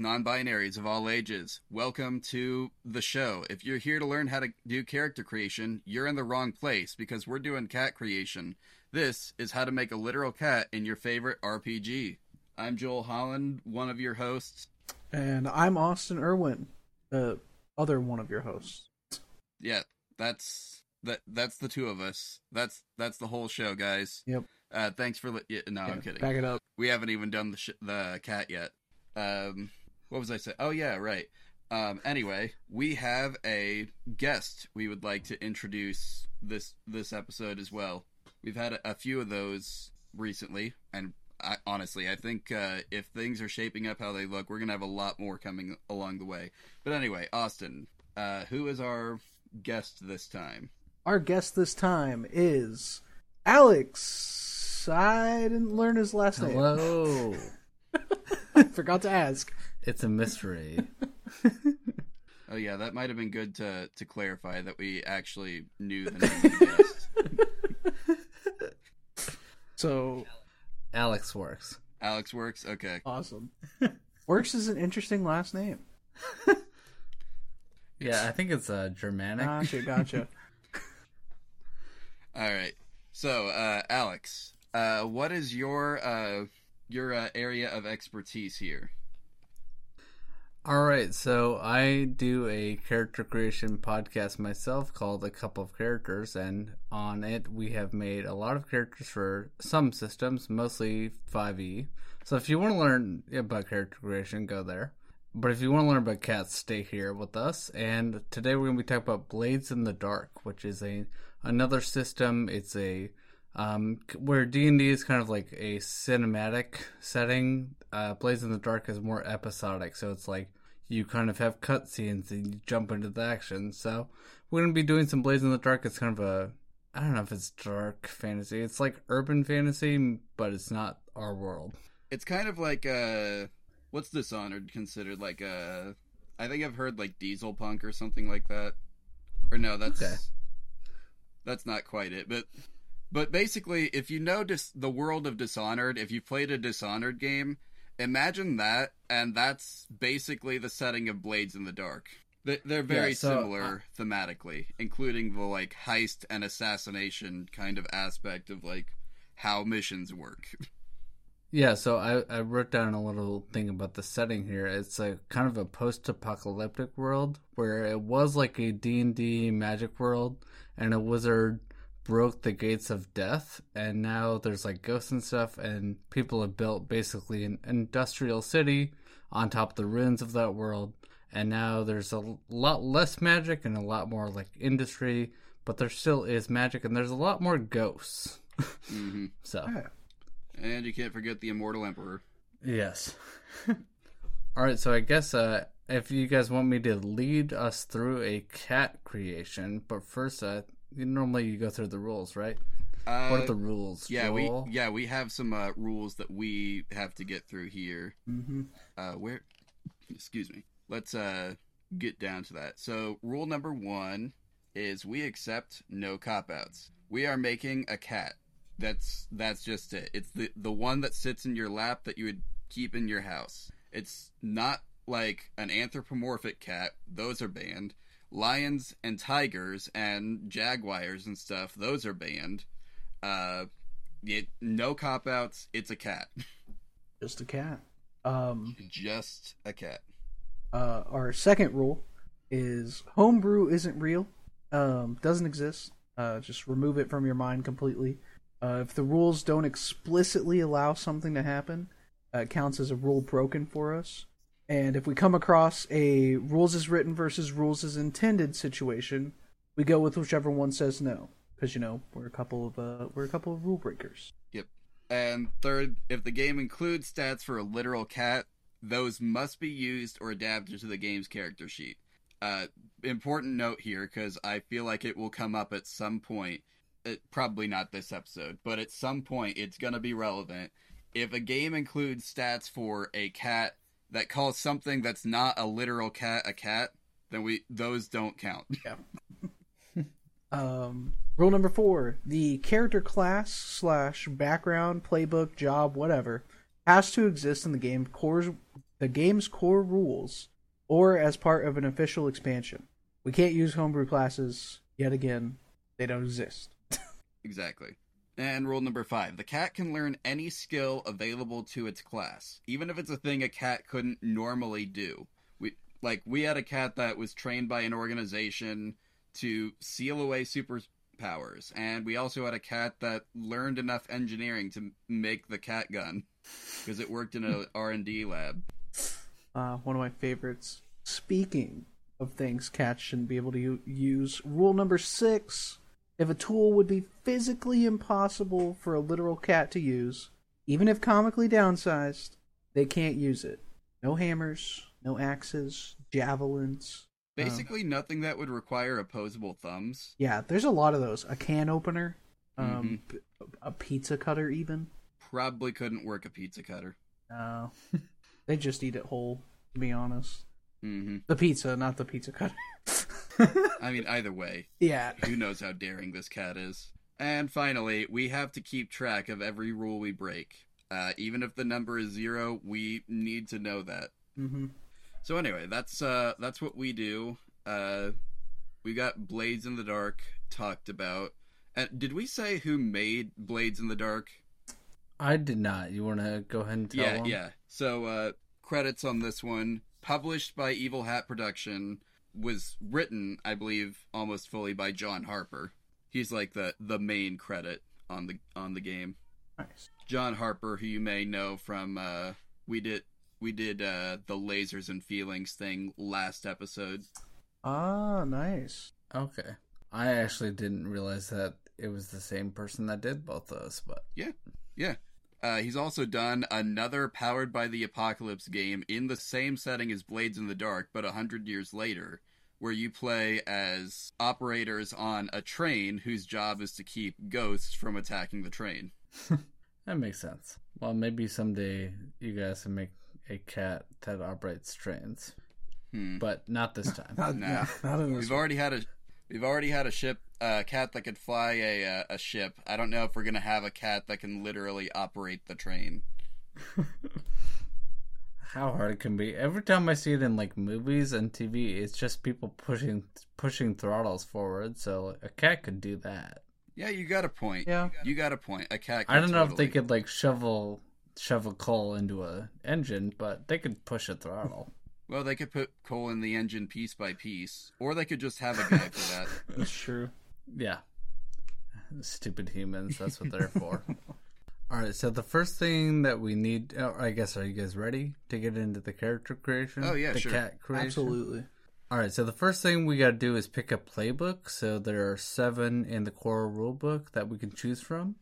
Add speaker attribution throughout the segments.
Speaker 1: non binaries of all ages, welcome to the show. If you're here to learn how to do character creation, you're in the wrong place because we're doing cat creation. This is how to make a literal cat in your favorite RPG. I'm Joel Holland, one of your hosts.
Speaker 2: And I'm Austin Erwin, the other one of your hosts.
Speaker 1: Yeah, that's that. That's the two of us. That's that's the whole show, guys.
Speaker 2: Yep.
Speaker 1: Uh, thanks for li- yeah, no, I'm kidding.
Speaker 2: Back it up.
Speaker 1: We haven't even done the sh- the cat yet. Um, what was I saying? Oh yeah, right. Um, anyway, we have a guest we would like to introduce this this episode as well. We've had a, a few of those recently, and I, honestly, I think uh, if things are shaping up how they look, we're gonna have a lot more coming along the way. But anyway, Austin, uh, who is our guest this time?
Speaker 2: Our guest this time is Alex. I didn't learn his last name.
Speaker 3: Hello.
Speaker 2: Forgot to ask.
Speaker 3: It's a mystery.
Speaker 1: Oh yeah, that might have been good to to clarify that we actually knew the name of the guest.
Speaker 2: So
Speaker 3: Alex works.
Speaker 1: Alex works. Okay.
Speaker 2: awesome. Works is an interesting last name.
Speaker 3: Yeah, I think it's uh, Germanic.
Speaker 2: Gotcha, gotcha.
Speaker 1: All right. So, uh, Alex, uh, what is your uh, your uh, area of expertise here?
Speaker 3: All right, so I do a character creation podcast myself called A Couple of Characters, and on it we have made a lot of characters for some systems, mostly 5e. So if you want to learn about character creation, go there. But if you want to learn about cats, stay here with us. And today we're going to be talking about Blades in the Dark, which is a another system. It's a um, where D and D is kind of like a cinematic setting. Uh, Blades in the Dark is more episodic, so it's like you kind of have cutscenes and you jump into the action. So we're gonna be doing some Blades in the Dark. It's kind of a I don't know if it's dark fantasy. It's like urban fantasy, but it's not our world.
Speaker 1: It's kind of like uh, what's Dishonored considered? Like uh, I think I've heard like Diesel Punk or something like that. Or no, that's
Speaker 3: Okay.
Speaker 1: that's not quite it. But but basically, if you know dis- the world of Dishonored, if you played a Dishonored game, imagine that, and that's basically the setting of Blades in the Dark. They- They're very
Speaker 3: Yeah, so,
Speaker 1: similar uh, thematically, including the like heist and assassination kind of aspect of like how missions work.
Speaker 3: Yeah, so I, I wrote down a little thing about the setting here. It's a kind of a post-apocalyptic world where it was like a D&D magic world and a wizard broke the gates of death and now there's like ghosts and stuff and people have built basically an industrial city on top of the ruins of that world and now there's a lot less magic and a lot more like industry but there still is magic and there's a lot more ghosts.
Speaker 1: hmm
Speaker 3: So
Speaker 2: Yeah.
Speaker 1: And you can't forget the Immortal Emperor.
Speaker 3: Yes. All right, so I guess uh, if you guys want me to lead us through a cat creation, but first, uh, you- normally you go through the rules, right?
Speaker 1: Uh,
Speaker 3: what are the rules?
Speaker 1: yeah,
Speaker 3: Joel?
Speaker 1: we yeah we have some uh, rules that we have to get through here.
Speaker 2: hmm
Speaker 1: Uh, where? Excuse me. Let's uh get down to that. So rule number one is we accept no cop outs. We are making a cat. That's that's just it. It's the the one that sits in your lap that you would keep in your house. It's not like an anthropomorphic cat. Those are banned. Lions and tigers and jaguars and stuff. Those are banned. Uh, it, no cop outs. It's a cat.
Speaker 2: Just a cat. Um,
Speaker 1: Just a cat.
Speaker 2: uh, our second rule is homebrew isn't real. Um, doesn't exist. Uh, just remove it from your mind completely. Uh, if the rules don't explicitly allow something to happen, uh, it counts as a rule broken for us. And if we come across a rules as written versus rules as intended situation, we go with whichever one says no, because you know we're a couple of uh, we're a couple of rule breakers.
Speaker 1: Yep. And third, if the game includes stats for a literal cat, those must be used or adapted to the game's character sheet. Uh, important note here, because I feel like it will come up at some point. It, probably not this episode, but at some point it's going to be relevant. If a game includes stats for a cat that calls something that's not a literal cat a cat, then we those don't count.
Speaker 2: Um, rule number four: the character class slash background, playbook, job, whatever, has to exist in the game core the game's core rules or as part of an official expansion. We can't use homebrew classes yet again. They don't exist.
Speaker 1: Exactly. And rule number five the cat can learn any skill available to its class, even if it's a thing a cat couldn't normally do. We like we had a cat that was trained by an organization to seal away superpowers, and we also had a cat that learned enough engineering to make the cat gun because it worked in a R and D lab.
Speaker 2: Uh, one of my favorites. Speaking of things cats shouldn't be able to u- use, rule number six if a tool would be physically impossible for a literal cat to use, even if comically downsized, they can't use it. No hammers, no axes, javelins.
Speaker 1: Basically, nothing that would require opposable thumbs.
Speaker 2: Yeah, there's a lot of those. A can opener, um, p- a pizza cutter, even.
Speaker 1: Probably couldn't work a pizza cutter.
Speaker 2: No, they just eat it whole. To be honest,
Speaker 1: hmm
Speaker 2: the pizza, not the pizza cutter.
Speaker 1: I mean, either way,
Speaker 2: yeah,
Speaker 1: who knows how daring this cat is. And finally, we have to keep track of every rule we break. Uh, even if the number is zero, we need to know that.
Speaker 2: Mm-hmm.
Speaker 1: So anyway, that's uh, that's what we do. Uh, we got Blades in the Dark talked about. And did we say who made Blades in the Dark?
Speaker 3: I did not. You want to go ahead and tell
Speaker 1: yeah,
Speaker 3: them?
Speaker 1: yeah. So uh, credits on this one, published by Evil Hat Production, was written, I believe, almost fully by John Harper. He's like the the main credit on the on the game.
Speaker 2: nice.
Speaker 1: John Harper, who you may know from uh, we did we did uh, the lasers and feelings thing last episode.
Speaker 2: Ah, nice.
Speaker 3: Okay. I actually didn't realize that it was the same person that did both those, but
Speaker 1: Yeah. Yeah. Uh, he's also done another Powered by the Apocalypse game in the same setting as Blades in the Dark, but a hundred years later, where you play as operators on a train whose job is to keep ghosts from attacking the train.
Speaker 3: that makes sense. Well, maybe someday you guys can make a cat that operates trains,
Speaker 1: Hmm.
Speaker 3: but not this time.
Speaker 2: Not,
Speaker 1: Nah.
Speaker 2: yeah, not
Speaker 1: We've
Speaker 2: one.
Speaker 1: already had a we've already had a ship a cat that could fly a uh, a ship. I don't know if we're gonna have a cat that can literally operate the train.
Speaker 3: How hard it can be. Every time I see it in like movies and TV, it's just people pushing pushing throttles forward. So a cat could do that.
Speaker 1: Yeah, you got a point.
Speaker 2: Yeah.
Speaker 1: You got a point. A cat.
Speaker 3: I don't
Speaker 1: could
Speaker 3: know if they could like shovel shovel coal into a engine, but they could push a throttle.
Speaker 1: Well, they could put coal in the engine piece by piece, or they could just have a guy for that.
Speaker 2: That's true.
Speaker 3: Yeah. Stupid humans, that's what they're for. All right, so the first thing that we need, oh, I guess, are you guys ready to get into the character creation?
Speaker 1: Oh, yeah,
Speaker 3: the
Speaker 1: sure.
Speaker 3: cat creation.
Speaker 2: Absolutely.
Speaker 3: All right, so the first thing we got to do is pick a playbook. So there are seven in the core rulebook that we can choose from,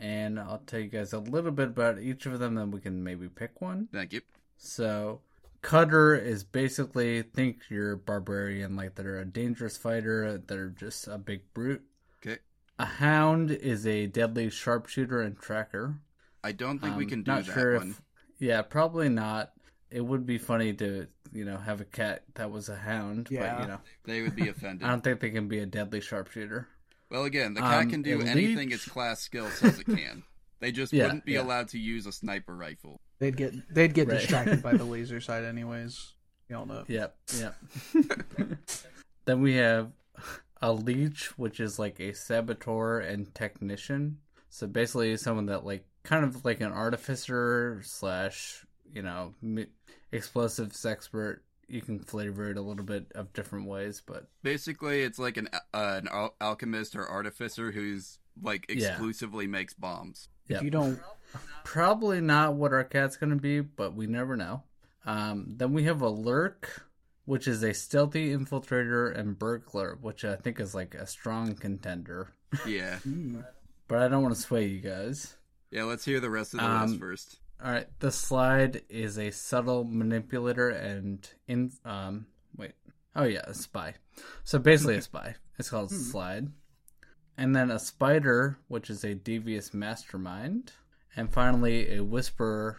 Speaker 3: and I'll tell you guys a little bit about each of them. Then we can maybe pick one.
Speaker 1: Thank you.
Speaker 3: So, Cutter is basically think you're a barbarian, like they're a dangerous fighter, they're just a big brute.
Speaker 1: Okay.
Speaker 3: A Hound is a deadly sharpshooter and tracker.
Speaker 1: I don't think we
Speaker 3: Um,
Speaker 1: can do
Speaker 3: not
Speaker 1: that
Speaker 3: sure
Speaker 1: one.
Speaker 3: If, yeah, probably not. It would be funny to you know have a cat that was a hound,
Speaker 2: Yeah.
Speaker 3: but you know
Speaker 1: They would be offended.
Speaker 3: I don't think they can be a deadly sharpshooter.
Speaker 1: well, again, the cat
Speaker 3: Um,
Speaker 1: can do anything
Speaker 3: leech-
Speaker 1: its class skill says it can. They just
Speaker 3: Yeah,
Speaker 1: wouldn't be
Speaker 3: yeah.
Speaker 1: allowed to use a sniper rifle.
Speaker 2: They'd get they'd get
Speaker 3: Right.
Speaker 2: distracted by the laser side anyways. You all know.
Speaker 3: Yep, yep. then we have a leech, which is like a saboteur and technician. So basically, someone that like kind of like an artificer slash you know mi- explosives expert. You can flavor it a little bit of different ways, but
Speaker 1: Basically, it's like an uh, an al- alchemist or artificer who's like
Speaker 3: Yeah.
Speaker 1: exclusively makes bombs.
Speaker 3: Yep.
Speaker 2: If you don't
Speaker 3: probably not what our cat's going to be, but we never know. Um, then we have a lurk, which is a stealthy infiltrator and burglar, which I think is like a strong contender.
Speaker 1: Yeah,
Speaker 2: Mm.
Speaker 3: But I don't want to sway you guys.
Speaker 1: yeah. Let's hear the rest of the
Speaker 3: Um,
Speaker 1: list first.
Speaker 3: All right, the slide is a subtle manipulator and in um wait oh yeah a spy. So basically a spy. It's called slide. And then a spider, which is a devious mastermind, and finally a whisperer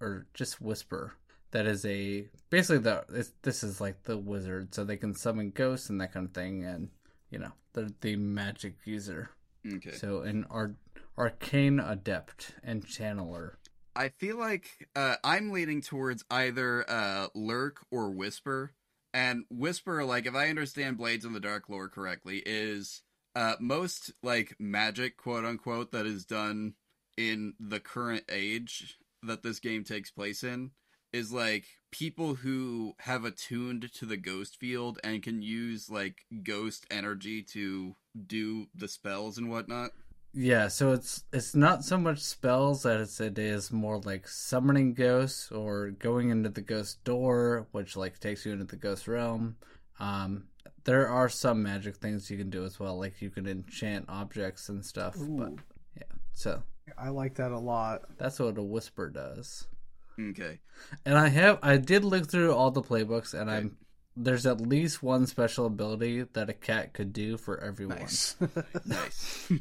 Speaker 3: or just whisper. That is a basically the it's, this is like the wizard, so they can summon ghosts and that kind of thing, and you know they're the magic user.
Speaker 1: Okay.
Speaker 3: So an ar- arcane adept and channeler.
Speaker 1: I feel like uh, I'm leaning towards either uh, lurk or whisper. And whisper, like if I understand Blades in the Dark lore correctly, is uh, most like magic, quote unquote, that is done in the current age that this game takes place in is like people who have attuned to the ghost field and can use like ghost energy to do the spells and whatnot.
Speaker 3: Yeah, so it's it's not so much spells that it is it is more like summoning ghosts or going into the ghost door, which like takes you into the ghost realm. Um, there are some magic things you can do as well, like you can enchant objects and stuff. But yeah, so
Speaker 2: I like that a lot.
Speaker 3: that's what a whisper does.
Speaker 1: Okay.
Speaker 3: And I have I did look through all the playbooks, and I'm there's at least one special ability that a cat could do for everyone.
Speaker 2: Nice.
Speaker 1: Nice.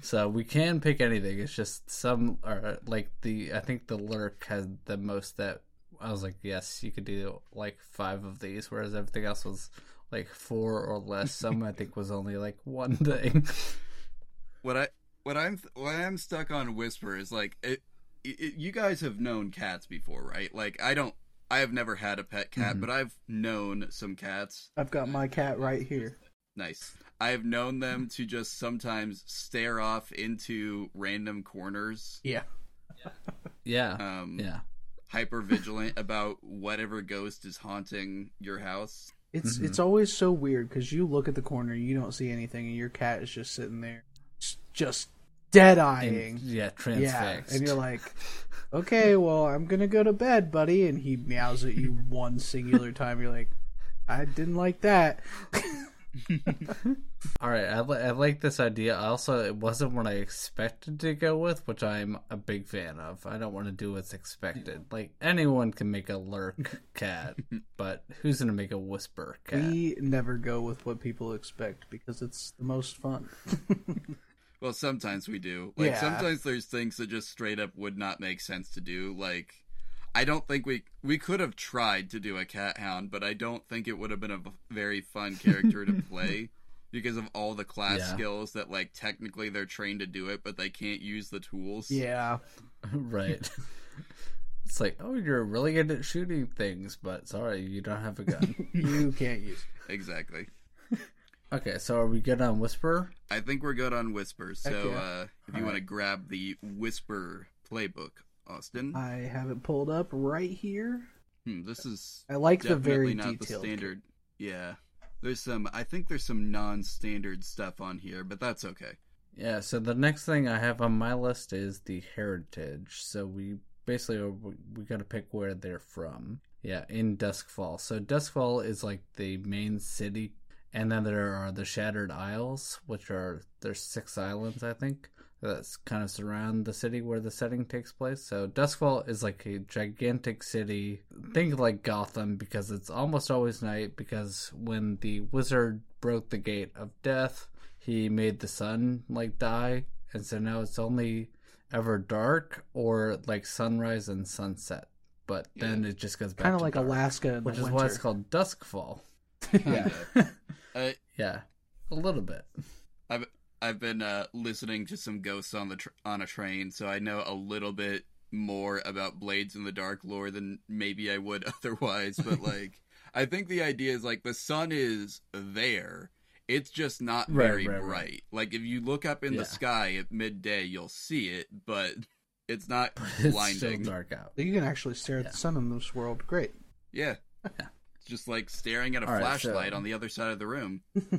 Speaker 3: So we can pick anything. It's just some or like the I think the lurk has the most that I was like, yes, you could do like five of these, whereas everything else was like four or less. Some I think was only like one thing.
Speaker 1: what I what I'm what I'm stuck on whisper is like it, it, you guys have known cats before, right? Like I don't I have never had a pet cat,
Speaker 3: Mhm.
Speaker 1: but I've known some cats.
Speaker 2: I've got my cat right here.
Speaker 1: Nice. I have known them to just sometimes stare off into random corners,
Speaker 2: Yeah.
Speaker 3: yeah,
Speaker 1: um,
Speaker 3: yeah,
Speaker 1: hyper vigilant about whatever ghost is haunting your house.
Speaker 2: It's
Speaker 3: Mhm.
Speaker 2: it's always so weird because you look at the corner, you don't see anything, and your cat is just sitting there, s- just dead eyeing.
Speaker 3: Yeah,
Speaker 2: Yeah,
Speaker 3: transfixed.
Speaker 2: and you're like, okay, well, I'm gonna go to bed, buddy, and he meows at you one singular time. You're like, I didn't like that.
Speaker 3: All right, I, li- I like this idea. Also, it wasn't what I expected to go with, which I'm a big fan of. I don't want to do what's expected. Like anyone can make a lurk cat, but who's gonna make a whisper cat?
Speaker 2: We never go with what people expect because it's the most fun.
Speaker 1: Well, sometimes we do. Like
Speaker 2: Yeah.
Speaker 1: sometimes there's things that just straight up would not make sense to do. Like I don't think we we could have tried to do a cat hound, but I don't think it would have been a very fun character to play because of all the class
Speaker 3: Yeah.
Speaker 1: skills that like technically they're trained to do it, but they can't use the tools.
Speaker 2: Yeah,
Speaker 3: right. It's like, oh, you're really good at shooting things, but sorry, you don't have a gun.
Speaker 2: you can't use.
Speaker 1: Exactly.
Speaker 3: Okay, so are we good on whisper?
Speaker 1: I think we're good on whisper. So
Speaker 2: yeah.
Speaker 1: uh, if you
Speaker 3: All
Speaker 1: want to grab the whisper playbook, Austin.
Speaker 2: I have it pulled up right here.
Speaker 1: Hmm, this is
Speaker 2: I like the very
Speaker 1: not
Speaker 2: detailed.
Speaker 1: the standard. Yeah, there's some. I think there's some non-standard stuff on here, but that's okay.
Speaker 3: Yeah, so the next thing I have on my list is the heritage. So we basically we, we got to pick where they're from. Yeah, in Doskvol. So Doskvol is like the main city, and then there are the Shattered Isles, which are there's six islands, I think, that's kind of surround the city where the setting takes place. So Doskvol is like a gigantic city. Think like Gotham because it's almost always night. Because when the wizard broke the gate of death, he made the sun like die, and so now it's only ever dark or like sunrise and sunset. But then it just goes back
Speaker 2: Kind of like
Speaker 3: dark,
Speaker 2: Alaska
Speaker 3: which is
Speaker 2: winter.
Speaker 3: why it's called Doskvol.
Speaker 2: Yeah.
Speaker 1: Uh,
Speaker 3: Yeah, a little bit.
Speaker 1: I've I've been uh, listening to some ghosts on the tr- on a train, so I know a little bit more about Blades in the Dark lore than maybe I would otherwise. But like, I think the idea is like the sun is there. It's just not
Speaker 3: Right,
Speaker 1: very
Speaker 3: right,
Speaker 1: bright.
Speaker 3: right.
Speaker 1: Like if you look up in
Speaker 3: Yeah.
Speaker 1: the sky at midday, you'll see it, but it's not
Speaker 3: It's
Speaker 1: blinding.
Speaker 3: still dark out.
Speaker 2: You can actually stare at the sun in this world. Great.
Speaker 1: Yeah.
Speaker 3: Yeah.
Speaker 1: Just like staring at a
Speaker 3: right,
Speaker 1: flashlight
Speaker 3: so-
Speaker 1: on the other side of the room.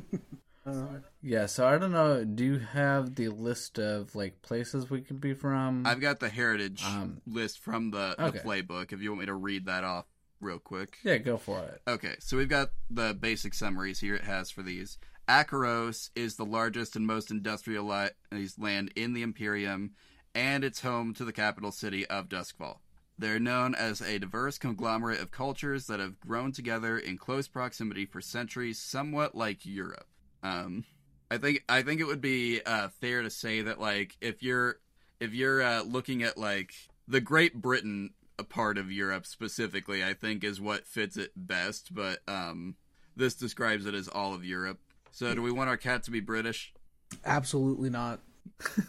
Speaker 2: Uh,
Speaker 3: Yeah, so I don't know. Do you have the list of like places we could be from?
Speaker 1: I've got the heritage
Speaker 3: Um,
Speaker 1: list from the, the
Speaker 3: okay.
Speaker 1: playbook if you want me to read that off real quick.
Speaker 3: Yeah, go for it.
Speaker 1: Okay, so we've got the basic summaries here it has for these. Akoros is the largest and most industrialized land in the Imperium, and it's home to the capital city of Doskvol. They're known as a diverse conglomerate of cultures that have grown together in close proximity for centuries, somewhat like Europe. Um, I think I think it would be uh, fair to say that like if you're if you're uh, looking at like the Great Britain a part of Europe specifically, I think is what fits it best. But um, this describes it as all of Europe. So, do we want our cat to be British?
Speaker 2: absolutely not.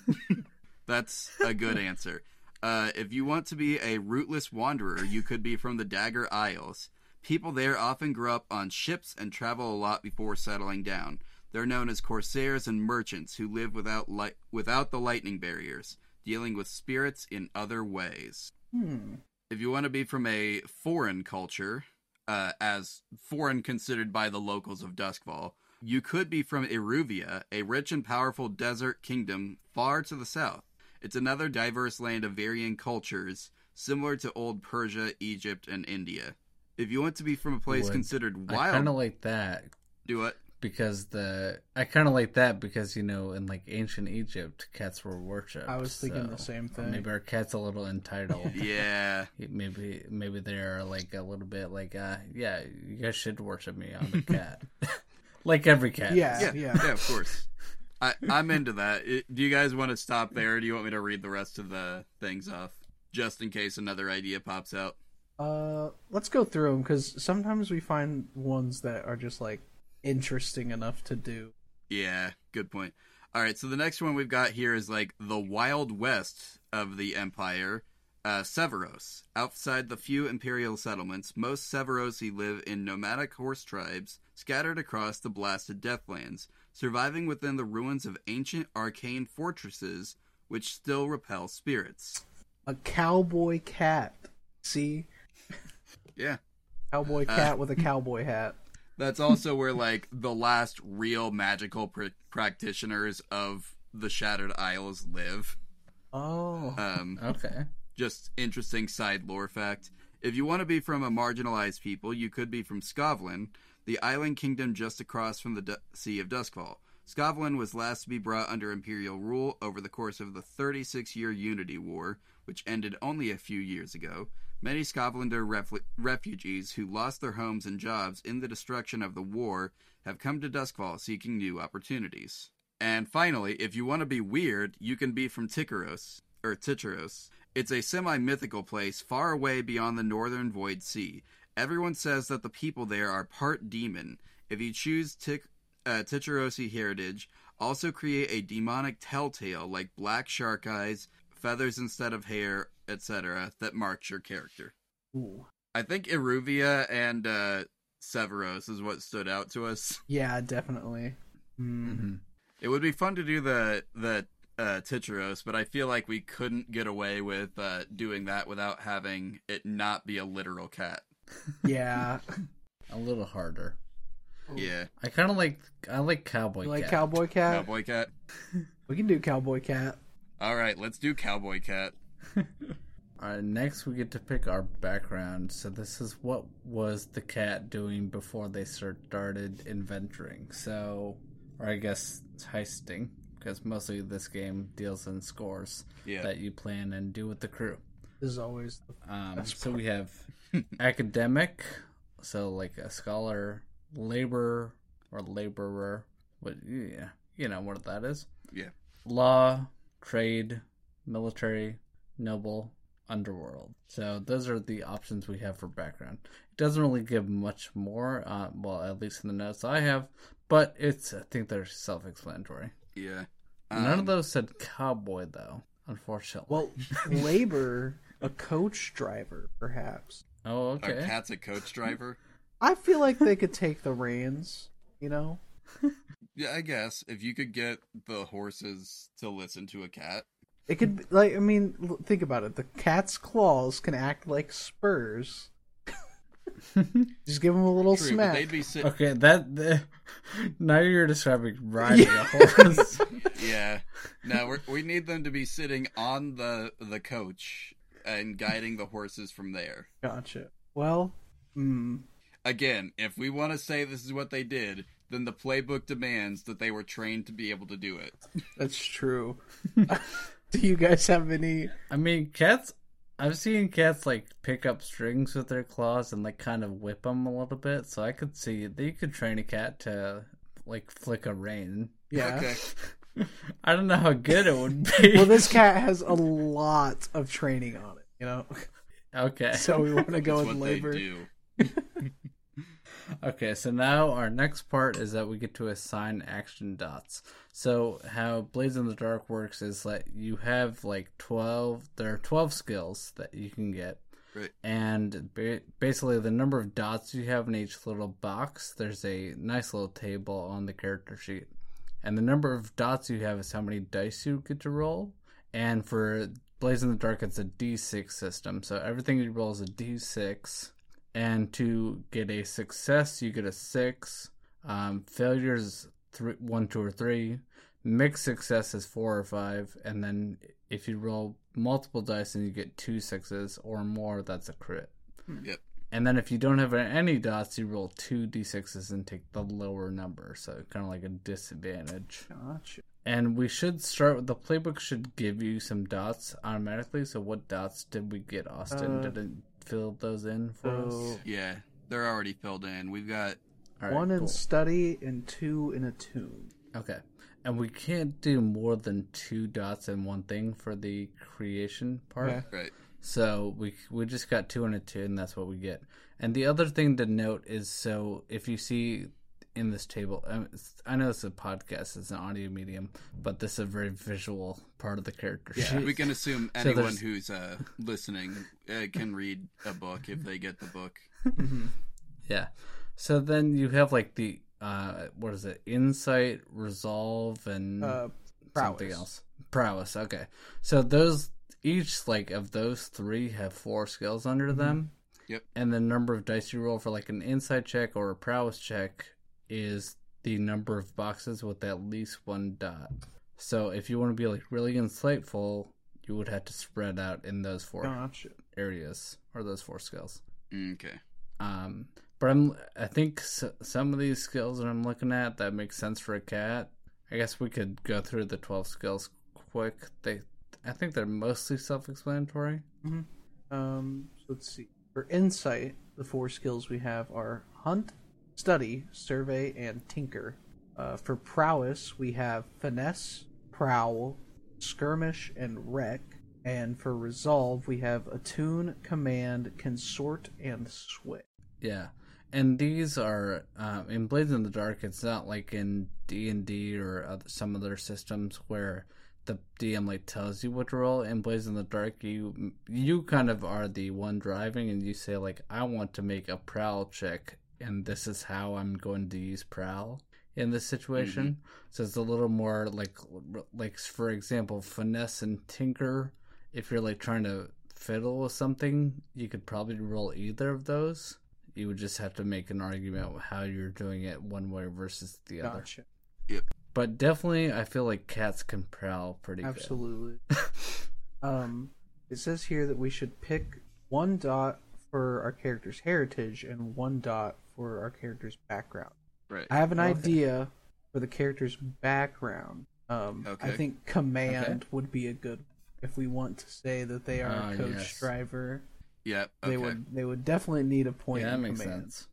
Speaker 1: That's a good answer. Uh, if you want to be a rootless wanderer, you could be from the Dagger Isles. People there often grow up on ships and travel a lot before settling down. They're known as corsairs and merchants who live without light without the lightning barriers, dealing with spirits in other ways.
Speaker 2: Hmm.
Speaker 1: If you want to be from a foreign culture, uh, as foreign considered by the locals of Doskvol, you could be from Iruvia, a rich and powerful desert kingdom far to the south. It's another diverse land of varying cultures, similar to old Persia, Egypt, and India. If you want to be from a place
Speaker 3: Would-
Speaker 1: considered wild,
Speaker 3: I
Speaker 1: wild,
Speaker 3: kind of like that
Speaker 1: do it.
Speaker 3: because the I kind of like that because you know in like ancient Egypt cats were worshipped.
Speaker 2: I was thinking
Speaker 3: so
Speaker 2: the same thing.
Speaker 3: Maybe our cat's a little entitled.
Speaker 1: Yeah,
Speaker 3: maybe maybe they're like a little bit like uh yeah you guys should worship me I'm a cat like every cat
Speaker 2: Yeah,
Speaker 1: yeah,
Speaker 2: yeah.
Speaker 1: yeah, of course. I, I'm into that. It- do you guys want to stop there, or do you want me to read the rest of the things off, just in case another idea pops out?
Speaker 2: Uh, let's go through them because sometimes we find ones that are just like interesting enough to do.
Speaker 1: Yeah, good point. All right, so the next one we've got here is like the Wild West of the Empire, uh, Severos. Outside the few imperial settlements, most Severosi live in nomadic horse tribes scattered across the blasted Deathlands, surviving within the ruins of ancient arcane fortresses which still repel spirits.
Speaker 2: A cowboy cat. See,
Speaker 1: Yeah.
Speaker 2: cowboy cat with a cowboy hat.
Speaker 1: That's also where like the last real magical pr- practitioners of the Shattered Isles live.
Speaker 2: Oh,
Speaker 1: Um,
Speaker 3: okay
Speaker 1: just interesting side lore fact. If you want to be from a marginalized people, you could be from Skovlan, the island kingdom just across from the Sea of Doskvol. Skovlan was last to be brought under imperial rule over the course of the 36 year Unity War, which ended only a few years ago. Many Skovlander ref- refugees who lost their homes and jobs in the destruction of the war have come to Doskvol seeking new opportunities. And finally, if you want to be weird, you can be from Tycheros, or Tycheros. It's a semi mythical place far away beyond the northern Void Sea. Everyone says that the people there are part demon. If you choose Tik- uh, Tycherosi heritage, also create a demonic telltale like black shark eyes, feathers instead of hair, etc., that marks your character.
Speaker 2: Ooh.
Speaker 1: I think Iruvia and uh, Severos is what stood out to us.
Speaker 2: yeah, definitely. Hmm.
Speaker 3: hmm
Speaker 1: It would be fun to do the the uh, Tycheros, but I feel like we couldn't get away with uh, doing that without having it not be a literal cat.
Speaker 2: Yeah,
Speaker 3: a little harder
Speaker 1: Yeah,
Speaker 3: I kind of like I like cowboy
Speaker 2: you like
Speaker 3: cat.
Speaker 2: cowboy cat.
Speaker 1: cowboy cat.
Speaker 2: We can do cowboy cat.
Speaker 1: All right, let's do cowboy cat.
Speaker 3: All right, next we get to pick our background. So this is what was the cat doing before they started inventoring. So, or I guess heisting, because mostly this game deals in scores
Speaker 1: Yeah,
Speaker 3: that you plan and do with the crew.
Speaker 2: This is always the
Speaker 3: Um,
Speaker 2: That's
Speaker 3: so we have academic, so like a scholar, labor or laborer. What yeah, you know what that is.
Speaker 1: yeah,
Speaker 3: Law, trade, military, noble, underworld. So those are the options we have for background. It doesn't really give much more, uh, well, at least in the notes I have, but it's I think they're self-explanatory.
Speaker 1: yeah.
Speaker 3: None
Speaker 1: Um,
Speaker 3: of those said cowboy though, unfortunately.
Speaker 2: well, labor, a coach driver, perhaps.
Speaker 3: Oh,
Speaker 1: Our cat's a coach driver.
Speaker 2: I feel like they could take the reins. You know,
Speaker 1: Yeah, I guess if you could get the horses to listen to a cat.
Speaker 2: it could be- like I mean, think about it. The cat's claws can act like spurs. Just give them a little
Speaker 1: True,
Speaker 2: smack.
Speaker 1: they'd be sit-
Speaker 3: Okay, that the, now you're describing riding a horse.
Speaker 1: Yeah, no, we're, we need them to be sitting on the the coach and guiding the horses from there.
Speaker 2: Gotcha. Well, hmm.
Speaker 1: Again, if we want to say this is what they did, then the playbook demands that they were trained to be able to do it.
Speaker 2: That's true. Do you guys have any?
Speaker 3: I mean, cats. I've seen cats like pick up strings with their claws and like kind of whip them a little bit. So I could see that you could train a cat to like flick a rein.
Speaker 2: Yeah.
Speaker 1: Okay.
Speaker 3: I don't know how good it would be.
Speaker 2: Well, this cat has a lot of training on it. You know,
Speaker 3: okay.
Speaker 2: so we want to go
Speaker 1: That's
Speaker 2: with
Speaker 1: what
Speaker 2: labor.
Speaker 1: they do.
Speaker 3: Okay, so now our next part is that we get to assign action dots. So how Blades in the Dark works is that you have like 12 there are 12 skills that you can get.
Speaker 1: Right.
Speaker 3: And ba- basically the number of dots you have in each little box, there's a nice little table on the character sheet. And the number of dots you have is how many dice you get to roll. And for Blades in the Dark, it's a D6 system. So everything you roll is a D6. And to get a success, you get a 6. Um, failures, three, 1, 2, or 3. Mixed success is 4 or 5. And then if you roll multiple dice and you get two sixes or more, that's a crit.
Speaker 1: Yep.
Speaker 3: And then if you don't have any dots, you roll two d6s and take the lower number. So kind of like a disadvantage.
Speaker 2: Gotcha.
Speaker 3: And we should start with the playbook should give you some dots automatically. So what dots did we get, Austin?
Speaker 2: Uh,
Speaker 3: did it fill those in for us?
Speaker 1: Yeah, they're already filled in. We've got
Speaker 3: All right,
Speaker 2: one in
Speaker 3: cool.
Speaker 2: study and two in a attune.
Speaker 3: Okay. And we can't do more than two dots in one thing for the creation part.
Speaker 2: Yeah.
Speaker 1: right.
Speaker 3: So we we just got two and a two, and that's what we get. And the other thing to note is, so if you see in this table, um, I know it's a podcast, it's an audio medium, but this is a very visual part of the character
Speaker 1: Yeah,
Speaker 3: sheet.
Speaker 1: we can assume
Speaker 3: So
Speaker 1: anyone
Speaker 3: there's-
Speaker 1: who's uh, listening uh, can read a book if they get the book.
Speaker 3: Yeah. So then you have like the uh, what is it? Insight, resolve, and
Speaker 2: Uh,
Speaker 3: something else. Prowess. Okay. So those each like of those three have four skills under them.
Speaker 1: Yep.
Speaker 3: And the number of dice you roll for like an insight check or a prowess check is the number of boxes with at least one dot. So if you want to be like really insightful, you would have to spread out in those four
Speaker 2: Gotcha.
Speaker 3: areas or those four skills.
Speaker 1: Okay.
Speaker 3: Um, but I'm I think s- some of these skills that I'm looking at that makes sense for a cat. I guess we could go through the 12 skills quick. They I think they're mostly self-explanatory.
Speaker 2: Um, so let's see. For insight, the four skills we have are hunt, study, survey, and tinker. Uh, for prowess, we have finesse, prowl, skirmish, and wreck. And for resolve, we have attune, command, consort, and sway.
Speaker 3: Yeah. And these are um, in Blades in the Dark. It's not like in D and D or other, some other systems where the DM like tells you what to roll. In Blades in the Dark, you you kind of are the one driving, and you say like, "I want to make a prowl check, and this is how I'm going to use prowl in this situation." Mm-hmm. So it's a little more like like for example, finesse and tinker. If you're like trying to fiddle with something, you could probably roll either of those you would just have to make an argument how you're doing it one way versus the other.
Speaker 2: Gotcha.
Speaker 3: But definitely, I feel like cats can prowl pretty good.
Speaker 2: Absolutely. um, it says here that we should pick one dot for our character's heritage and one dot for our character's background.
Speaker 1: Right.
Speaker 2: I have an
Speaker 3: Okay.
Speaker 2: idea for the character's background. Um, I think command would be a good if we want to say that they are
Speaker 3: Ah,
Speaker 2: a coach
Speaker 3: yes.
Speaker 2: driver.
Speaker 1: Yep.
Speaker 2: They would they would definitely need a point
Speaker 3: Yeah, that
Speaker 2: in
Speaker 3: makes
Speaker 2: command.
Speaker 3: sense.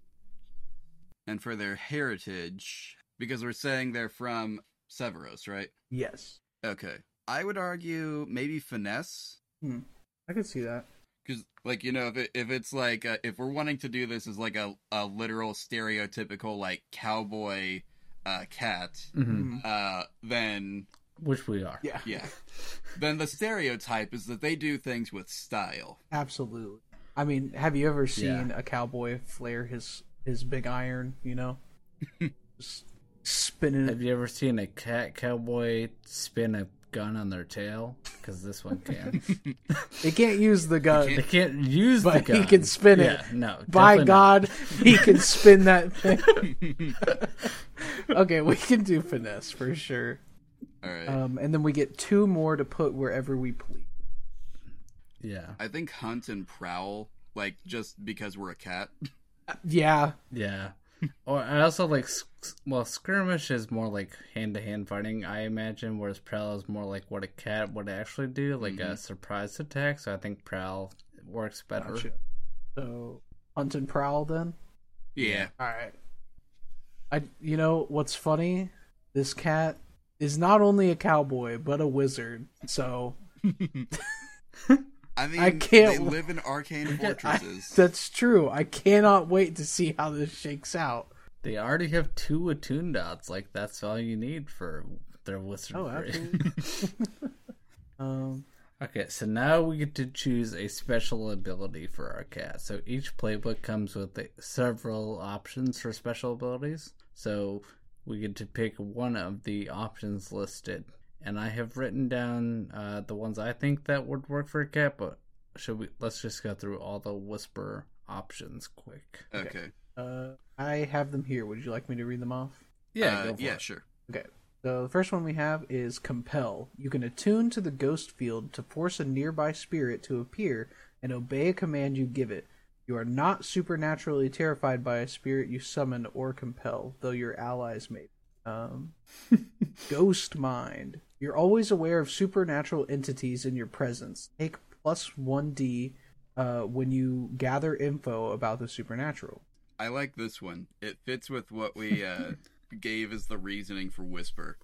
Speaker 1: And for their heritage, because we're saying they're from Severos, right?
Speaker 2: Yes,
Speaker 1: Okay. I would argue maybe finesse.
Speaker 2: I could see that.
Speaker 1: Because, like, you know, if, it, if it's like, uh, if we're wanting to do this as like a, a literal stereotypical, like, cowboy uh, cat,
Speaker 3: hmm
Speaker 1: uh, then,
Speaker 3: Which we are.
Speaker 2: Yeah,
Speaker 1: yeah. then the stereotype is that they do things with style.
Speaker 2: absolutely. I mean, have you ever seen a cowboy flare his his big iron? You know, just spinning.
Speaker 3: Have you ever seen a cat cowboy spin a gun on their tail? Because this one can.
Speaker 2: He can't use the gun.
Speaker 3: they can't use the
Speaker 2: But he can spin it.
Speaker 3: Yeah, no.
Speaker 2: By
Speaker 3: definitely not.
Speaker 2: God, he can spin that thing. okay, we can do finesse for sure.
Speaker 1: All right.
Speaker 2: Um, and then we get two more to put wherever we please.
Speaker 3: Yeah.
Speaker 1: I think hunt and prowl, like, just because we're a cat.
Speaker 2: Yeah,
Speaker 3: Yeah. Or I also like well, skirmish is more like hand to hand fighting, I imagine, whereas prowl is more like what a cat would actually do, like a mm-hmm. surprise attack. So I think prowl works better.
Speaker 2: gotcha. So hunt and prowl then.
Speaker 1: Yeah.
Speaker 2: All right. I you know what's funny? This cat is not only a cowboy but a wizard. So
Speaker 1: I mean,
Speaker 2: I can't
Speaker 1: they
Speaker 2: w-
Speaker 1: live in arcane
Speaker 2: I-
Speaker 1: fortresses.
Speaker 2: that's true. I cannot wait to see how this shakes out.
Speaker 3: They already have two attuned dots. Like that's all you need for their wizardry.
Speaker 2: Oh, absolutely. um,
Speaker 3: Okay, so now we get to choose a special ability for our cat. So each playbook comes with a, several options for special abilities. So we get to pick one of the options listed. And I have written down uh, the ones I think that would work for a cat, but should we? Let's just go through all the whisper options quick.
Speaker 1: okay.
Speaker 2: uh, I have them here. Would you like me to read them off?
Speaker 3: Yeah,
Speaker 1: Uh,
Speaker 3: go
Speaker 1: yeah,
Speaker 3: it.
Speaker 1: sure.
Speaker 2: Okay. So the first one we have is compel. You can attune to the ghost field to force a nearby spirit to appear and obey a command you give it. You are not supernaturally terrified by a spirit you summon or compel, though your allies may. be. Um, ghost mind. You're always aware of supernatural entities in your presence. Take plus one d uh, when you gather info about the supernatural.
Speaker 1: I like this one. It fits with what we uh, gave as the reasoning for Whisper.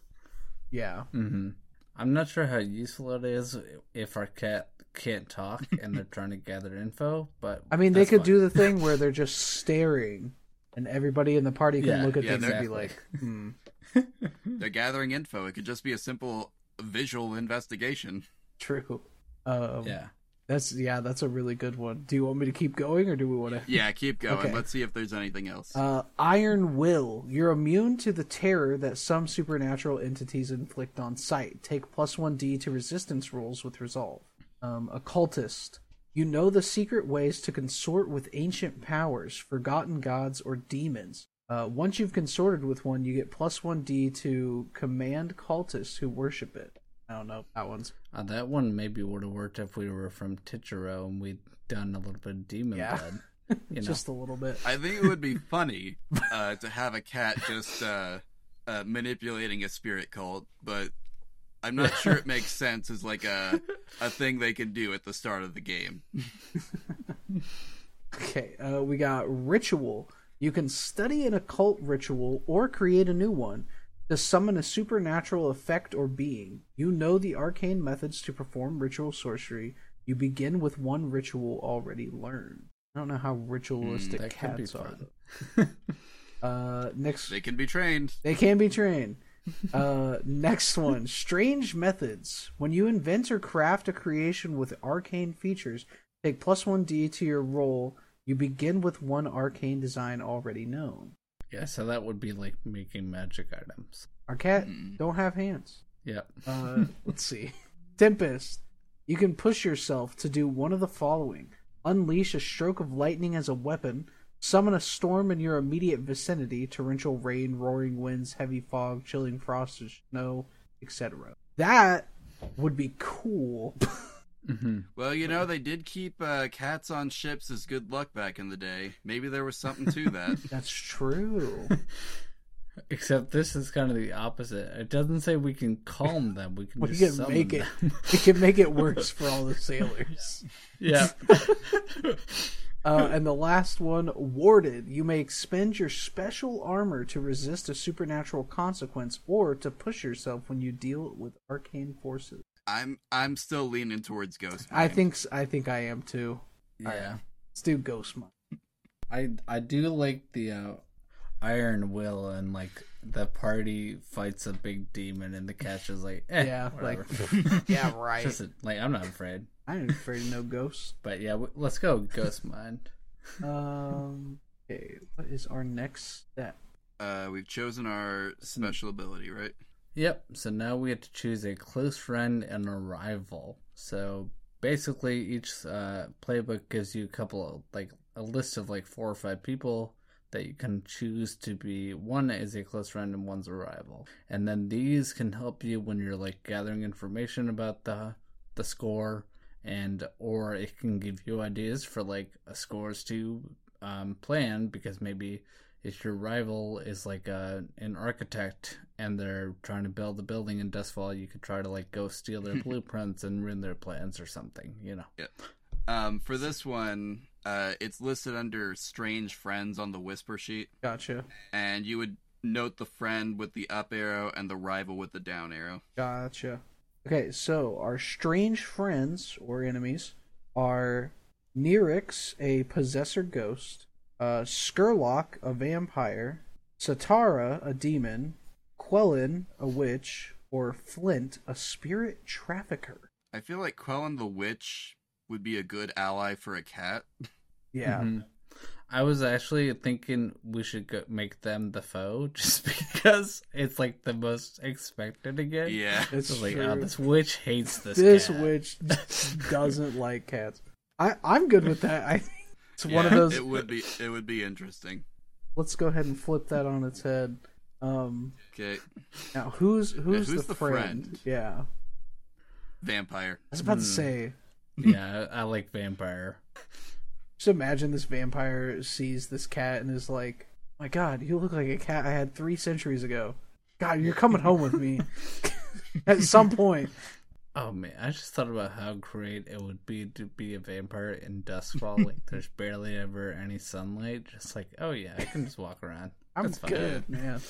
Speaker 2: Yeah.
Speaker 3: Mm-hmm. I'm not sure how useful it is if our cat can't talk and they're trying to gather info, but
Speaker 2: I mean, they could
Speaker 3: fine.
Speaker 2: do the thing where they're just staring, and everybody in the party can
Speaker 3: Yeah,
Speaker 2: look at
Speaker 1: yeah,
Speaker 2: them and be
Speaker 3: exactly.
Speaker 2: like, "Hmm,
Speaker 1: They're gathering info. It could just be a simple visual investigation.
Speaker 2: true." Um,
Speaker 3: Yeah.
Speaker 2: that's yeah, that's a really good one. Do you want me to keep going, or do we want to?
Speaker 1: Yeah, keep going.
Speaker 2: Okay.
Speaker 1: Let's see if there's anything else.
Speaker 2: Uh, Iron Will. You're immune to the terror that some supernatural entities inflict on sight. Take plus one d to resistance rolls with resolve. Um, occultist. You know the secret ways to consort with ancient powers, forgotten gods, or demons. Uh, once you've consorted with one, you get plus one d to command cultists who worship it. I don't know. That one's
Speaker 3: Uh, that one maybe would have worked if we were from Tichero and we'd done a little bit of demon
Speaker 2: Yeah.
Speaker 3: blood. You know,
Speaker 2: just a little bit.
Speaker 1: I think it would be funny uh, to have a cat just uh, uh, manipulating a spirit cult, but I'm not sure it makes sense as like a a thing they can do at the start of the game.
Speaker 2: Okay, uh, we got ritual. You can study an occult ritual or create a new one to summon a supernatural effect or being. You know the arcane methods to perform ritual sorcery. You begin with one ritual already learned. I don't know how ritualistic
Speaker 3: be
Speaker 2: cats are.
Speaker 3: fun.
Speaker 2: Uh, next,
Speaker 1: They can be trained.
Speaker 2: they can be trained. Uh, next one, strange methods. When you invent or craft a creation with arcane features, take plus one d to your roll. You begin with one arcane design already known.
Speaker 3: yeah, so that would be like making magic items.
Speaker 2: Our cat
Speaker 1: Mm.
Speaker 2: don't have hands.
Speaker 3: Yep.
Speaker 2: Uh, let's see. Tempest. You can push yourself to do one of the following: unleash a stroke of lightning as a weapon, summon a storm in your immediate vicinity, torrential rain, roaring winds, heavy fog, chilling frost, and snow, etc. That would be cool.
Speaker 3: hmm
Speaker 1: Well, you know, they did keep uh, cats on ships as good luck back in the day. Maybe there was something to that.
Speaker 2: That's true.
Speaker 3: Except this is kind of the opposite. It doesn't say we can calm them. We can
Speaker 2: We
Speaker 3: just
Speaker 2: can
Speaker 3: summon
Speaker 2: make it.
Speaker 3: them.
Speaker 2: We can make it worse for all the sailors.
Speaker 3: yeah.
Speaker 2: Uh, and the last one, warded. You may expend your special armor to resist a supernatural consequence or to push yourself when you deal with arcane forces.
Speaker 1: I'm I'm still leaning towards Ghost.
Speaker 2: I think s- I think I am too.
Speaker 3: yeah.
Speaker 2: Let's do Ghost Mind.
Speaker 3: I I do like the uh, Iron Will and like the party fights a big demon and the cat's is like eh,
Speaker 2: Yeah,
Speaker 3: whatever.
Speaker 2: like yeah, right.
Speaker 3: Just like I'm not afraid,
Speaker 2: I ain't afraid of no ghosts.
Speaker 3: but yeah, w- let's go Ghost Mind.
Speaker 2: Um. Okay, what is our next step?
Speaker 1: uh, we've chosen our special ability, right?
Speaker 3: Yep. So now we have to choose a close friend and a rival. So basically, each uh, playbook gives you a couple of like a list of like four or five people that you can choose to be. One is a close friend and one's a rival, and then these can help you when you're like gathering information about the the score, and or it can give you ideas for like a scores to um, plan because maybe if your rival is like a, an architect and they're trying to build a building in Doskvol, you could try to like go steal their blueprints and ruin their plans or something, you know. Yeah.
Speaker 1: Um, for this one, uh, it's listed under strange friends on the whisper sheet,
Speaker 2: Gotcha.
Speaker 1: and you would note the friend with the up arrow and the rival with the down arrow.
Speaker 2: Gotcha. Okay, so our strange friends or enemies are Nyryx, a possessor ghost, uh, Scurlock, a vampire, Setarra, a demon, Quellyn, a witch, or Flint, a spirit trafficker.
Speaker 1: I feel like Quellyn the Witch would be a good ally for a cat.
Speaker 2: Yeah.
Speaker 3: Mhm. I was actually thinking we should go make them the foe just because it's like the most expected again.
Speaker 1: Yeah.
Speaker 2: It's
Speaker 3: It's like,
Speaker 2: true.
Speaker 3: oh, this witch hates this.
Speaker 2: this
Speaker 3: cat.
Speaker 2: witch doesn't like cats. I I'm good with that. I it's one of those.
Speaker 1: It would be it would be interesting.
Speaker 2: Let's go ahead and flip that on its head. Um,
Speaker 1: Okay.
Speaker 2: now who's who's,
Speaker 1: who's
Speaker 2: the,
Speaker 1: the
Speaker 2: friend?
Speaker 1: friend?
Speaker 2: Yeah,
Speaker 1: Vampire.
Speaker 2: I was about
Speaker 3: Hmm.
Speaker 2: to say.
Speaker 3: yeah, I, I like vampire.
Speaker 2: Just imagine this vampire sees this cat and is like, "My God, you look like a cat I had three centuries ago. God, you're coming home with me at some point."
Speaker 3: Oh man, I just thought about how great it would be to be a vampire in Duskwall. like, there's barely ever any sunlight. Just like, oh yeah, I can just walk around.
Speaker 2: I'm
Speaker 3: That's fine.
Speaker 2: good, man.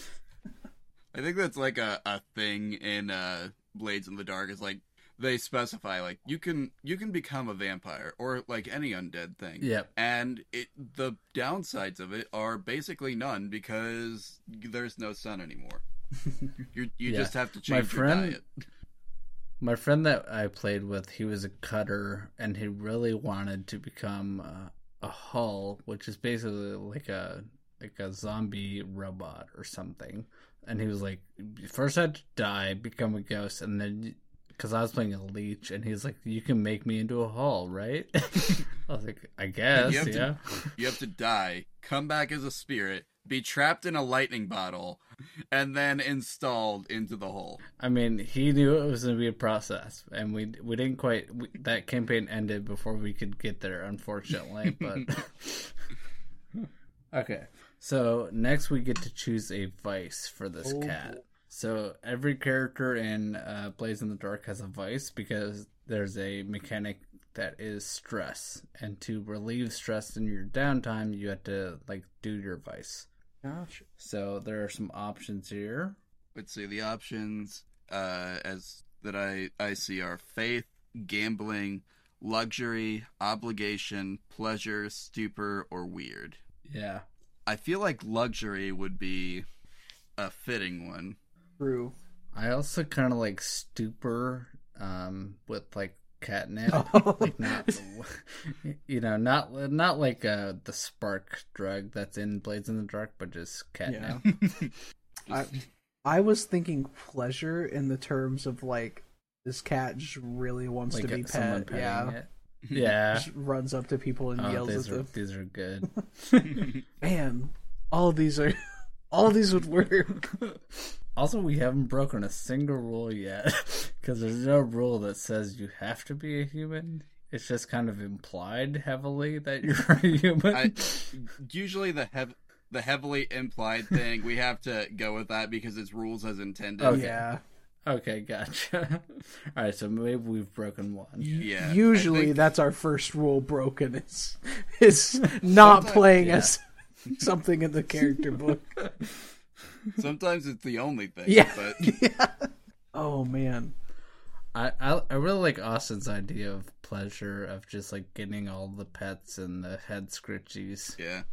Speaker 1: I think that's like a, a thing in uh Blades in the Dark is like they specify like you can you can become a vampire or like any undead thing.
Speaker 3: Yep.
Speaker 1: And it the downsides of it are basically none because there's no sun anymore. You you
Speaker 3: Yeah.
Speaker 1: just have to
Speaker 3: My
Speaker 1: change your
Speaker 3: friend-
Speaker 1: diet.
Speaker 3: My friend that I played with, he was a cutter, and he really wanted to become uh, a hull, which is basically like a like a zombie robot or something. And he was like, first I had to die, become a ghost, and then because I was playing a leech, and he's like, you can make me into a hull, right? I was like, I guess,
Speaker 1: You
Speaker 3: yeah.
Speaker 1: to you have to die, come back as a spirit, be trapped in a lightning bottle, and then installed into the hull.
Speaker 3: I mean, he knew it was going to be a process, and we we didn't quite. We, that campaign ended before we could get there, unfortunately. But okay, so next we get to choose a vice for this
Speaker 2: Oh,
Speaker 3: cat. So every character in uh, Blades in the Dark has a vice because there's a mechanic that is stress, and to relieve stress in your downtime, you have to like do your vice.
Speaker 2: Gotcha.
Speaker 3: So there are some options here.
Speaker 1: let's see the options uh as that i i see are faith gambling luxury obligation pleasure stupor or weird
Speaker 3: Yeah.
Speaker 1: i feel like luxury would be a fitting one
Speaker 2: True.
Speaker 3: I also kind of like stupor um, with like catnip,
Speaker 2: Oh.
Speaker 3: like not, you know, not not like uh, the spark drug that's in Blades in the Dark, but just catnip.
Speaker 2: I I was thinking pleasure in the terms of like this cat just really wants
Speaker 3: Like
Speaker 2: to be
Speaker 3: uh,
Speaker 2: pet. Yeah.
Speaker 3: it. Yeah.
Speaker 2: Just runs up to people and
Speaker 3: Oh,
Speaker 2: yells at
Speaker 3: are
Speaker 2: them.
Speaker 3: these are good.
Speaker 2: Man, all these are all these would work.
Speaker 3: Also, we haven't broken a single rule yet because there's no rule that says you have to be a human. It's just kind of implied heavily that you're a human.
Speaker 1: I, usually the hev- the heavily implied thing we have to go with that because it's rules as intended
Speaker 3: Okay.
Speaker 2: Yeah.
Speaker 3: Okay, gotcha. All right, so maybe we've broken one.
Speaker 1: yeah
Speaker 2: Usually
Speaker 1: think-
Speaker 2: that's our first rule broken. It's it's not
Speaker 1: Sometimes-
Speaker 2: playing
Speaker 3: yeah.
Speaker 2: as something in the character book.
Speaker 1: sometimes it's the only thing
Speaker 2: Yeah.
Speaker 1: but
Speaker 2: yeah. Oh man.
Speaker 3: I, I I really like Austin's idea of pleasure of just like getting all the pets and the head scritchies.
Speaker 1: yeah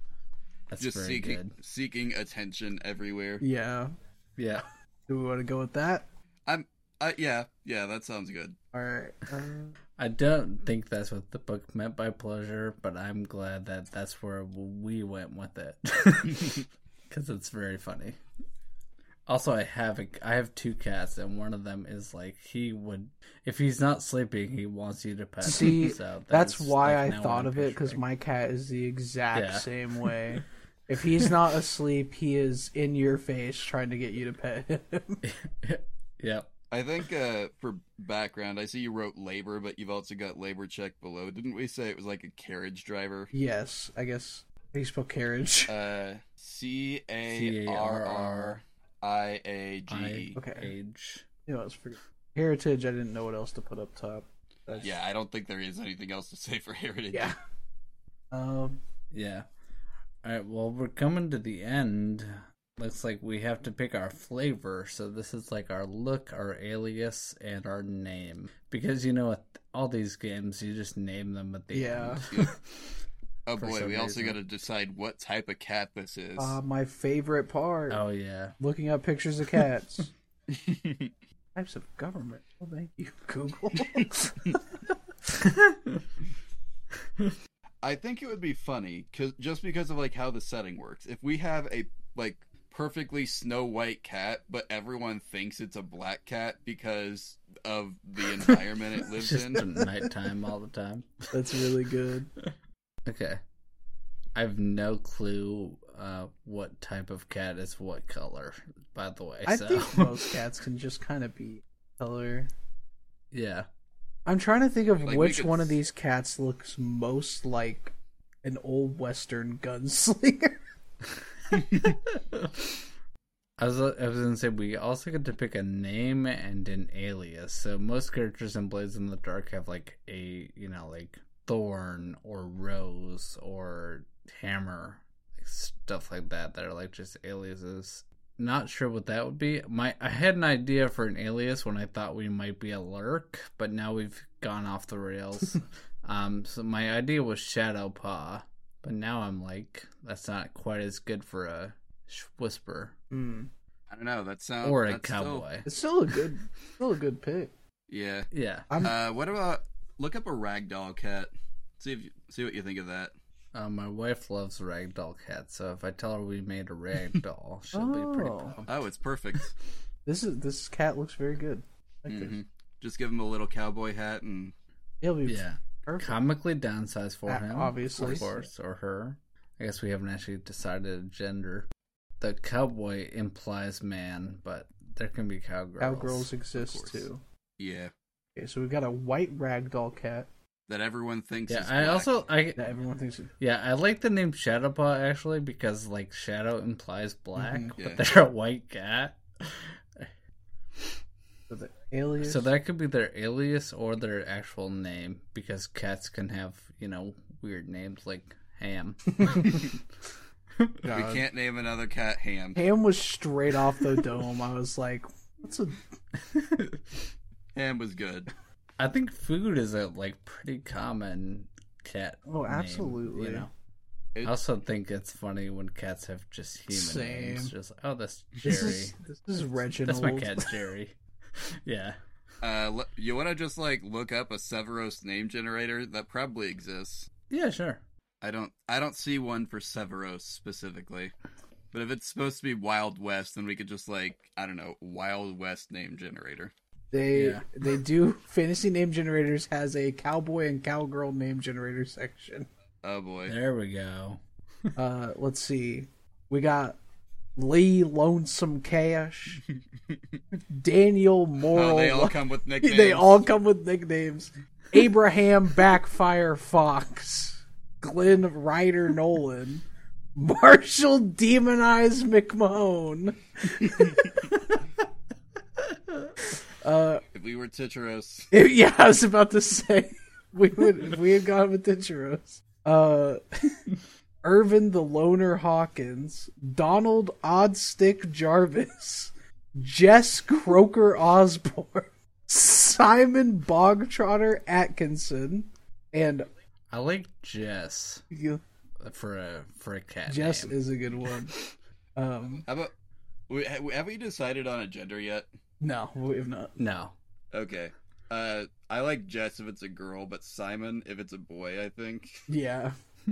Speaker 3: That's
Speaker 1: just
Speaker 3: very
Speaker 1: seeking
Speaker 3: good.
Speaker 1: seeking attention everywhere
Speaker 2: Yeah.
Speaker 3: Yeah.
Speaker 2: Do we want to go with that?
Speaker 1: i'm uh, yeah yeah that sounds good
Speaker 2: All right. Uh,
Speaker 3: I don't think that's what the book meant by pleasure, but I'm glad that that's where we went with it because it's very funny. Also, I have a, I have two cats, and one of them is like he would if he's not sleeping, he wants you to pet. him.
Speaker 2: See,
Speaker 3: so
Speaker 2: that's
Speaker 3: that's
Speaker 2: why
Speaker 3: like,
Speaker 2: I
Speaker 3: now
Speaker 2: thought of it because my cat is the exact
Speaker 3: Yeah.
Speaker 2: same way. if he's not asleep, he is in your face trying to get you to pet him.
Speaker 3: yep.
Speaker 1: I think uh, for background, I see you wrote labor, but you've also got labor check below. Didn't we say it was like a carriage driver?
Speaker 2: yes, I guess. How do you spell carriage?
Speaker 1: Uh, C A R R I A G
Speaker 3: I
Speaker 1: E.
Speaker 2: Okay.
Speaker 3: age.
Speaker 2: You know, it's for heritage. I didn't know what else to put up top. That's-
Speaker 1: Yeah, I don't think there is anything else to say for heritage.
Speaker 2: Yeah. Um.
Speaker 3: Yeah. All right. Well, we're coming to the end. looks like we have to pick our flavor. So this is like our look, our alias, and our name. Because you know, with all these games, you just name them at the
Speaker 2: Yeah.
Speaker 3: end.
Speaker 1: Oh boy,
Speaker 3: some
Speaker 1: we also got to decide what type of cat this is.
Speaker 2: Uh, my favorite part:
Speaker 3: oh yeah.
Speaker 2: looking up pictures of cats. Types of government. Oh, thank you, Google.
Speaker 1: I think it would be funny cause, just because of like how the setting works. If we have a like perfectly snow white cat, but everyone thinks it's a black cat because of the environment it lives
Speaker 3: just
Speaker 1: in.
Speaker 3: at nighttime all the time.
Speaker 2: That's really good.
Speaker 3: Okay. I have no clue uh, what type of cat is what color, by the way.
Speaker 2: I
Speaker 3: so
Speaker 2: think most cats can just kind of be color.
Speaker 3: yeah.
Speaker 2: I'm trying to think of
Speaker 1: Like,
Speaker 2: which
Speaker 1: could
Speaker 2: one of these cats looks most like an old western gunslinger.
Speaker 3: I was I was gonna say we also get to pick a name and an alias. So most characters in Blades in the Dark have like a you know like Thorn or Rose or Hammer, stuff like that that are like just aliases. Not sure what that would be. My I had an idea for an alias when I thought we might be a lurk, but now we've gone off the rails. um, so my idea was Shadow Paw, but now I'm like that's not quite as good for a sh- whisper
Speaker 2: Hmm.
Speaker 1: I don't know. That sounds
Speaker 3: or a
Speaker 1: that's still-
Speaker 3: cowboy.
Speaker 2: It's still a good, still a good pick.
Speaker 1: yeah.
Speaker 3: Yeah.
Speaker 2: I'm
Speaker 1: Uh, what about look up a ragdoll cat? See if you, see what you think of that.
Speaker 3: Uh, my wife loves ragdoll cats, so if I tell her we made a ragdoll, she'll be pretty
Speaker 2: Oh.
Speaker 3: pumped.
Speaker 1: Oh, it's perfect.
Speaker 2: this is this cat looks very good. I like
Speaker 1: hmm
Speaker 2: this.
Speaker 1: Just give him a little cowboy hat and
Speaker 2: He'll be
Speaker 3: Yeah.
Speaker 2: perfect.
Speaker 3: Comically downsized for
Speaker 2: Uh,
Speaker 3: him,
Speaker 2: obviously.
Speaker 3: of course, or her. I guess we haven't actually decided a gender. The cowboy implies man, but there can be cowgirls.
Speaker 2: Cowgirls exist too.
Speaker 1: yeah,
Speaker 2: Okay, so we've got a white ragdoll cat
Speaker 1: that everyone thinks.
Speaker 3: Yeah,
Speaker 1: is
Speaker 3: I
Speaker 1: black.
Speaker 3: also I
Speaker 2: that everyone thinks. Is,
Speaker 3: yeah I like the name Shadowpaw actually because like shadow implies black,
Speaker 2: Mhm.
Speaker 1: Yeah.
Speaker 3: but they're a white cat.
Speaker 2: so the alias.
Speaker 3: So that could be their alias or their actual name because cats can have, you know, weird names like Ham.
Speaker 1: we can't name another cat Ham.
Speaker 2: Ham was straight off the dome. I was like, "What's a
Speaker 1: Ham was good.
Speaker 3: I think food is a like pretty common cat.
Speaker 2: Oh,
Speaker 3: name,
Speaker 2: absolutely.
Speaker 3: you know.
Speaker 1: It-
Speaker 3: I also think it's funny when cats have just human
Speaker 2: Same.
Speaker 3: names. Just oh, that's Jerry.
Speaker 2: this is this is Reginald."
Speaker 3: That's my cat Jerry. yeah.
Speaker 1: Uh, you want to just like look up a Severos name generator that probably exists.
Speaker 3: Yeah, sure.
Speaker 1: I don't. I don't see one for Severos specifically. But if it's supposed to be Wild West, then we could just like I don't know Wild West name generator.
Speaker 2: They
Speaker 3: Yeah.
Speaker 2: they do fantasy name generators has a cowboy and cowgirl name generator section.
Speaker 1: Oh boy.
Speaker 3: There we go.
Speaker 2: Uh, let's see, we got Lee Lonesome Cash, Daniel Moral.
Speaker 1: Oh, they all come with nicknames.
Speaker 2: They all come with nicknames. Abraham Backfire Fox, Glenn Ryder Nolan, Marshall Demonized McMahon. Uh,
Speaker 1: If we were Tycheros,
Speaker 2: if- yeah, I was about to say we would if we had gone with Tycheros. Uh, Irvin the Loner Hawkins, Donald Oddstick Jarvis, Jess Croker Osborne, Simon Bogtrotter Atkinson, and
Speaker 3: I like Jess
Speaker 2: you,
Speaker 3: for a for a cat.
Speaker 2: Jess
Speaker 3: name.
Speaker 2: is a good one. Um,
Speaker 1: how about? Have we decided on a gender yet?
Speaker 2: No, we have not.
Speaker 3: no.
Speaker 1: Okay. Uh, I like Jess if it's a girl, but Simon if it's a boy. I think.
Speaker 2: Yeah.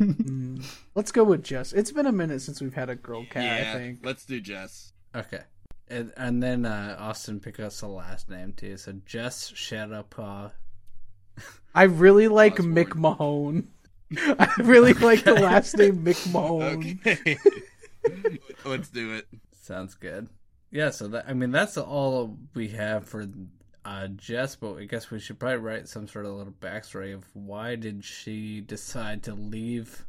Speaker 2: Mm. Let's go with Jess. It's been a minute since we've had a girl cat.
Speaker 1: yeah.
Speaker 2: I think.
Speaker 1: Let's do Jess.
Speaker 3: Okay. And, and then uh, Austin pick us a last name too. So Jess Shadowpaw.
Speaker 2: I really like
Speaker 1: Osborne.
Speaker 2: Mick Mahone. I really like the last name Mick Mahone.
Speaker 1: Okay. Let's do it.
Speaker 3: Sounds good. Yeah, so that I mean that's all we have for uh, Jess, but I guess we should probably write some sort of little backstory of why did she decide to leave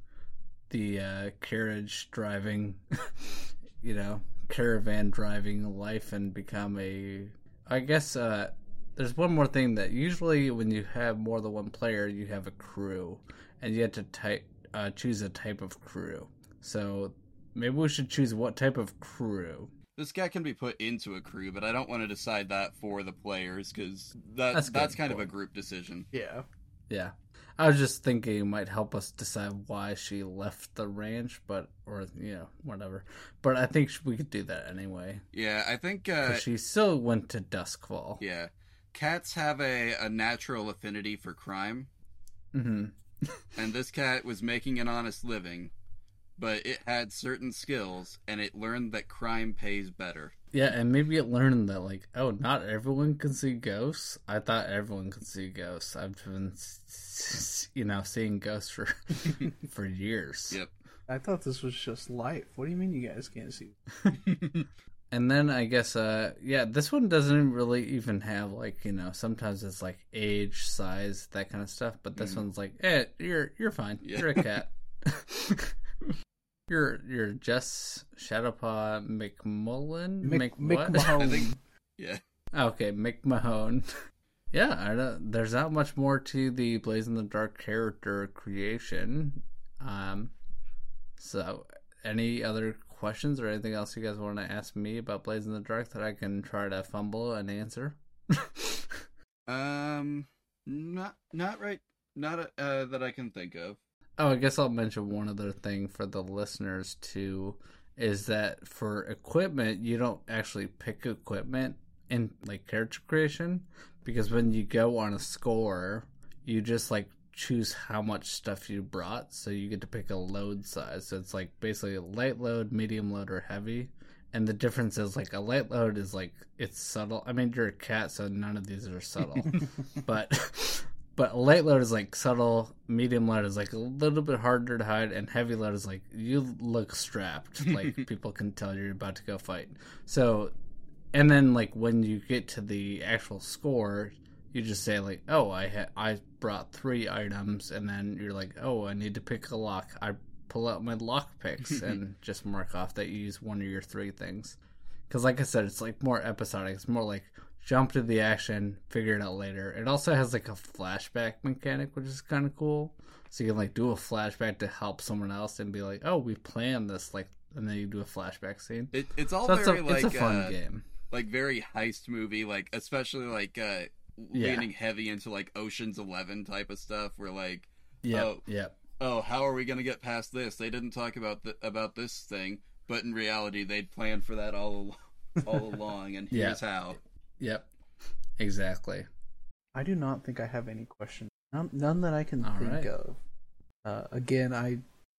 Speaker 3: the uh, carriage driving, you know, caravan driving life and become a. I guess uh, there's one more thing that usually when you have more than one player, you have a crew, and you have to type uh, choose a type of crew. So maybe we should choose what type of crew.
Speaker 1: This guy can be put into a crew, but I don't want to decide that for the players because that,
Speaker 3: That's
Speaker 1: that's,
Speaker 3: good
Speaker 1: kind of a group decision.
Speaker 2: Yeah.
Speaker 3: Yeah. I was just thinking it might help us decide why she left the ranch, but or you know whatever. But I think we could do that anyway.
Speaker 1: Yeah, I think Uh,
Speaker 3: she still went to Duskwall.
Speaker 1: yeah, cats have a, a natural affinity for crime,
Speaker 3: Mm-hmm.
Speaker 1: and this cat was making an honest living, but it had certain skills, and it learned that crime pays better.
Speaker 3: Yeah, and maybe it learned that like, oh, not everyone can see ghosts. I thought everyone could see ghosts. I've been, s- s- you know, seeing ghosts for for years.
Speaker 1: Yep.
Speaker 2: I thought this was just life. What do you mean you guys can't see?
Speaker 3: And then I guess, uh, yeah, this one doesn't really even have like you know. Sometimes it's like age, size, that kind of stuff. But this
Speaker 1: Mhm.
Speaker 3: one's like, eh, you're you're fine.
Speaker 1: Yeah.
Speaker 3: You're a cat. you're you're Jess Shadowpaw McMullen.
Speaker 2: Mick,
Speaker 3: Mc
Speaker 2: Mick
Speaker 3: what?
Speaker 2: Mahone.
Speaker 1: I think. Yeah.
Speaker 3: Okay, Mick Mahone. yeah, I don't, there's not much more to the Blades in the Dark character creation. Um, so, any other questions or anything else you guys want to ask me about Blades in the Dark that I can try to fumble and answer?
Speaker 1: Um, not not right. Not uh, that I can think of.
Speaker 3: Oh, I guess I'll mention one other thing for the listeners too is that for equipment, you don't actually pick equipment in like character creation because when you go on a score, you just like choose how much stuff you brought, so you get to pick a load size. So it's like basically a light load, medium load, or heavy. And the difference is like a light load is like it's subtle. I mean, you're a cat, so none of these are subtle but but light load is like subtle medium load is like a little bit harder to hide and heavy load is like you look strapped like people can tell you're about to go fight. So and then like when you get to the actual score you just say like oh i ha- i brought three items and then you're like oh i need to pick a lock. I pull out my lock picks and just mark off that you use one of your three things. Because like i said it's like more episodic. It's more like jump to the action, figure it out later. It also has like a flashback mechanic, which is kind of cool. So you can like do a flashback to help someone else and be like, "Oh, we planned this," like, and then you do a flashback scene.
Speaker 1: It, it's all
Speaker 3: So
Speaker 1: very
Speaker 3: a,
Speaker 1: like
Speaker 3: it's a fun
Speaker 1: uh,
Speaker 3: game.
Speaker 1: like very heist movie, like especially like uh,
Speaker 3: Yeah.
Speaker 1: leaning heavy into like Ocean's Eleven type of stuff, where like
Speaker 3: Yep,
Speaker 1: oh.
Speaker 3: yep,
Speaker 1: oh, how are we gonna get past this? They didn't talk about th- about this thing, but in reality, they'd planned for that all all along, and
Speaker 3: Yeah.
Speaker 1: here's how.
Speaker 3: Yep, exactly.
Speaker 2: I do not think I have any questions. None, none that I can
Speaker 3: All
Speaker 2: think
Speaker 3: right.
Speaker 2: of. Uh, again, I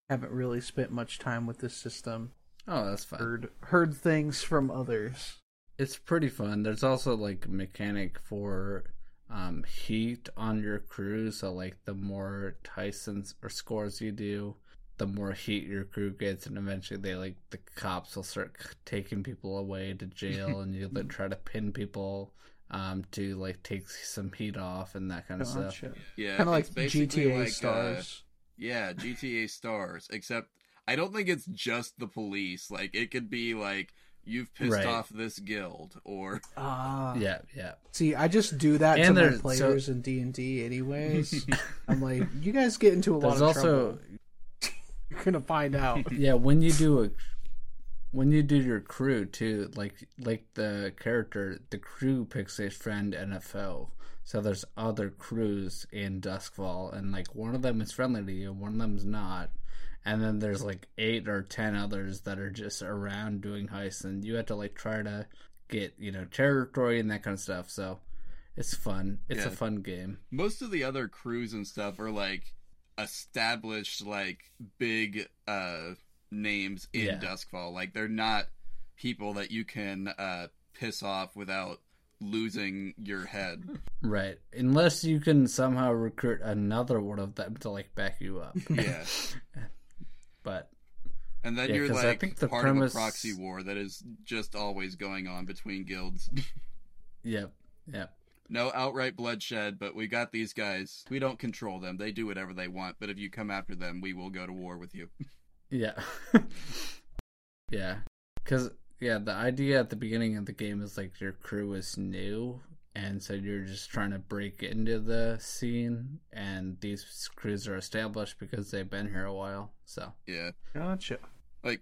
Speaker 2: haven't really spent much time with this system.
Speaker 3: Oh, that's fun.
Speaker 2: Heard heard things from others.
Speaker 3: It's pretty fun. There's also like mechanic for um, heat on your crew. So like the more Tyson's or scores you do, the more heat your crew gets, and eventually they like the cops will start taking people away to jail, and you like try to pin people um, to like take some heat off and that kind of stuff.
Speaker 1: Yeah,
Speaker 2: Kind of like GTA
Speaker 1: like, uh,
Speaker 2: stars.
Speaker 1: yeah, GTA Stars, except I don't think it's just the police. Like it could be like you've pissed
Speaker 3: Right.
Speaker 1: off this guild, or
Speaker 2: Ah,
Speaker 3: Yeah, yeah.
Speaker 2: See, I just do that
Speaker 3: And
Speaker 2: to my
Speaker 3: there's- so-
Speaker 2: players in D and D, anyways. I'm like, you guys get into a lot of
Speaker 3: also
Speaker 2: trouble. You're gonna find out.
Speaker 3: yeah when you do a when you do your crew too like like the character the crew picks a friend and a foe. So there's other crews in Duskwall and like one of them is friendly to you one of them's not. And then there's like eight or ten others that are just around doing heists and you have to like try to get you know territory and that kind of stuff. So it's fun. It's a fun game.
Speaker 1: Most of the other crews and stuff are like established like big uh names in
Speaker 3: Yeah.
Speaker 1: Duskwall. Like they're not people that you can uh piss off without losing your head.
Speaker 3: right unless you can somehow recruit another one of them to like back you up
Speaker 1: yeah.
Speaker 3: but
Speaker 1: And then
Speaker 3: Yeah,
Speaker 1: you're
Speaker 3: 'cause I
Speaker 1: like
Speaker 3: think the
Speaker 1: part
Speaker 3: premise-
Speaker 1: of a proxy war that is just always going on between guilds.
Speaker 3: Yep. Yep.
Speaker 1: No outright bloodshed, but we got these guys. We don't control them. They do whatever they want, but if you come after them, we will go to war with you.
Speaker 3: Yeah. yeah. Cuz yeah, the idea at the beginning of the game is like your crew is new and so you're just trying to break into the scene and these crews are established because they've been here a while. So,
Speaker 1: Yeah.
Speaker 2: Gotcha.
Speaker 1: Like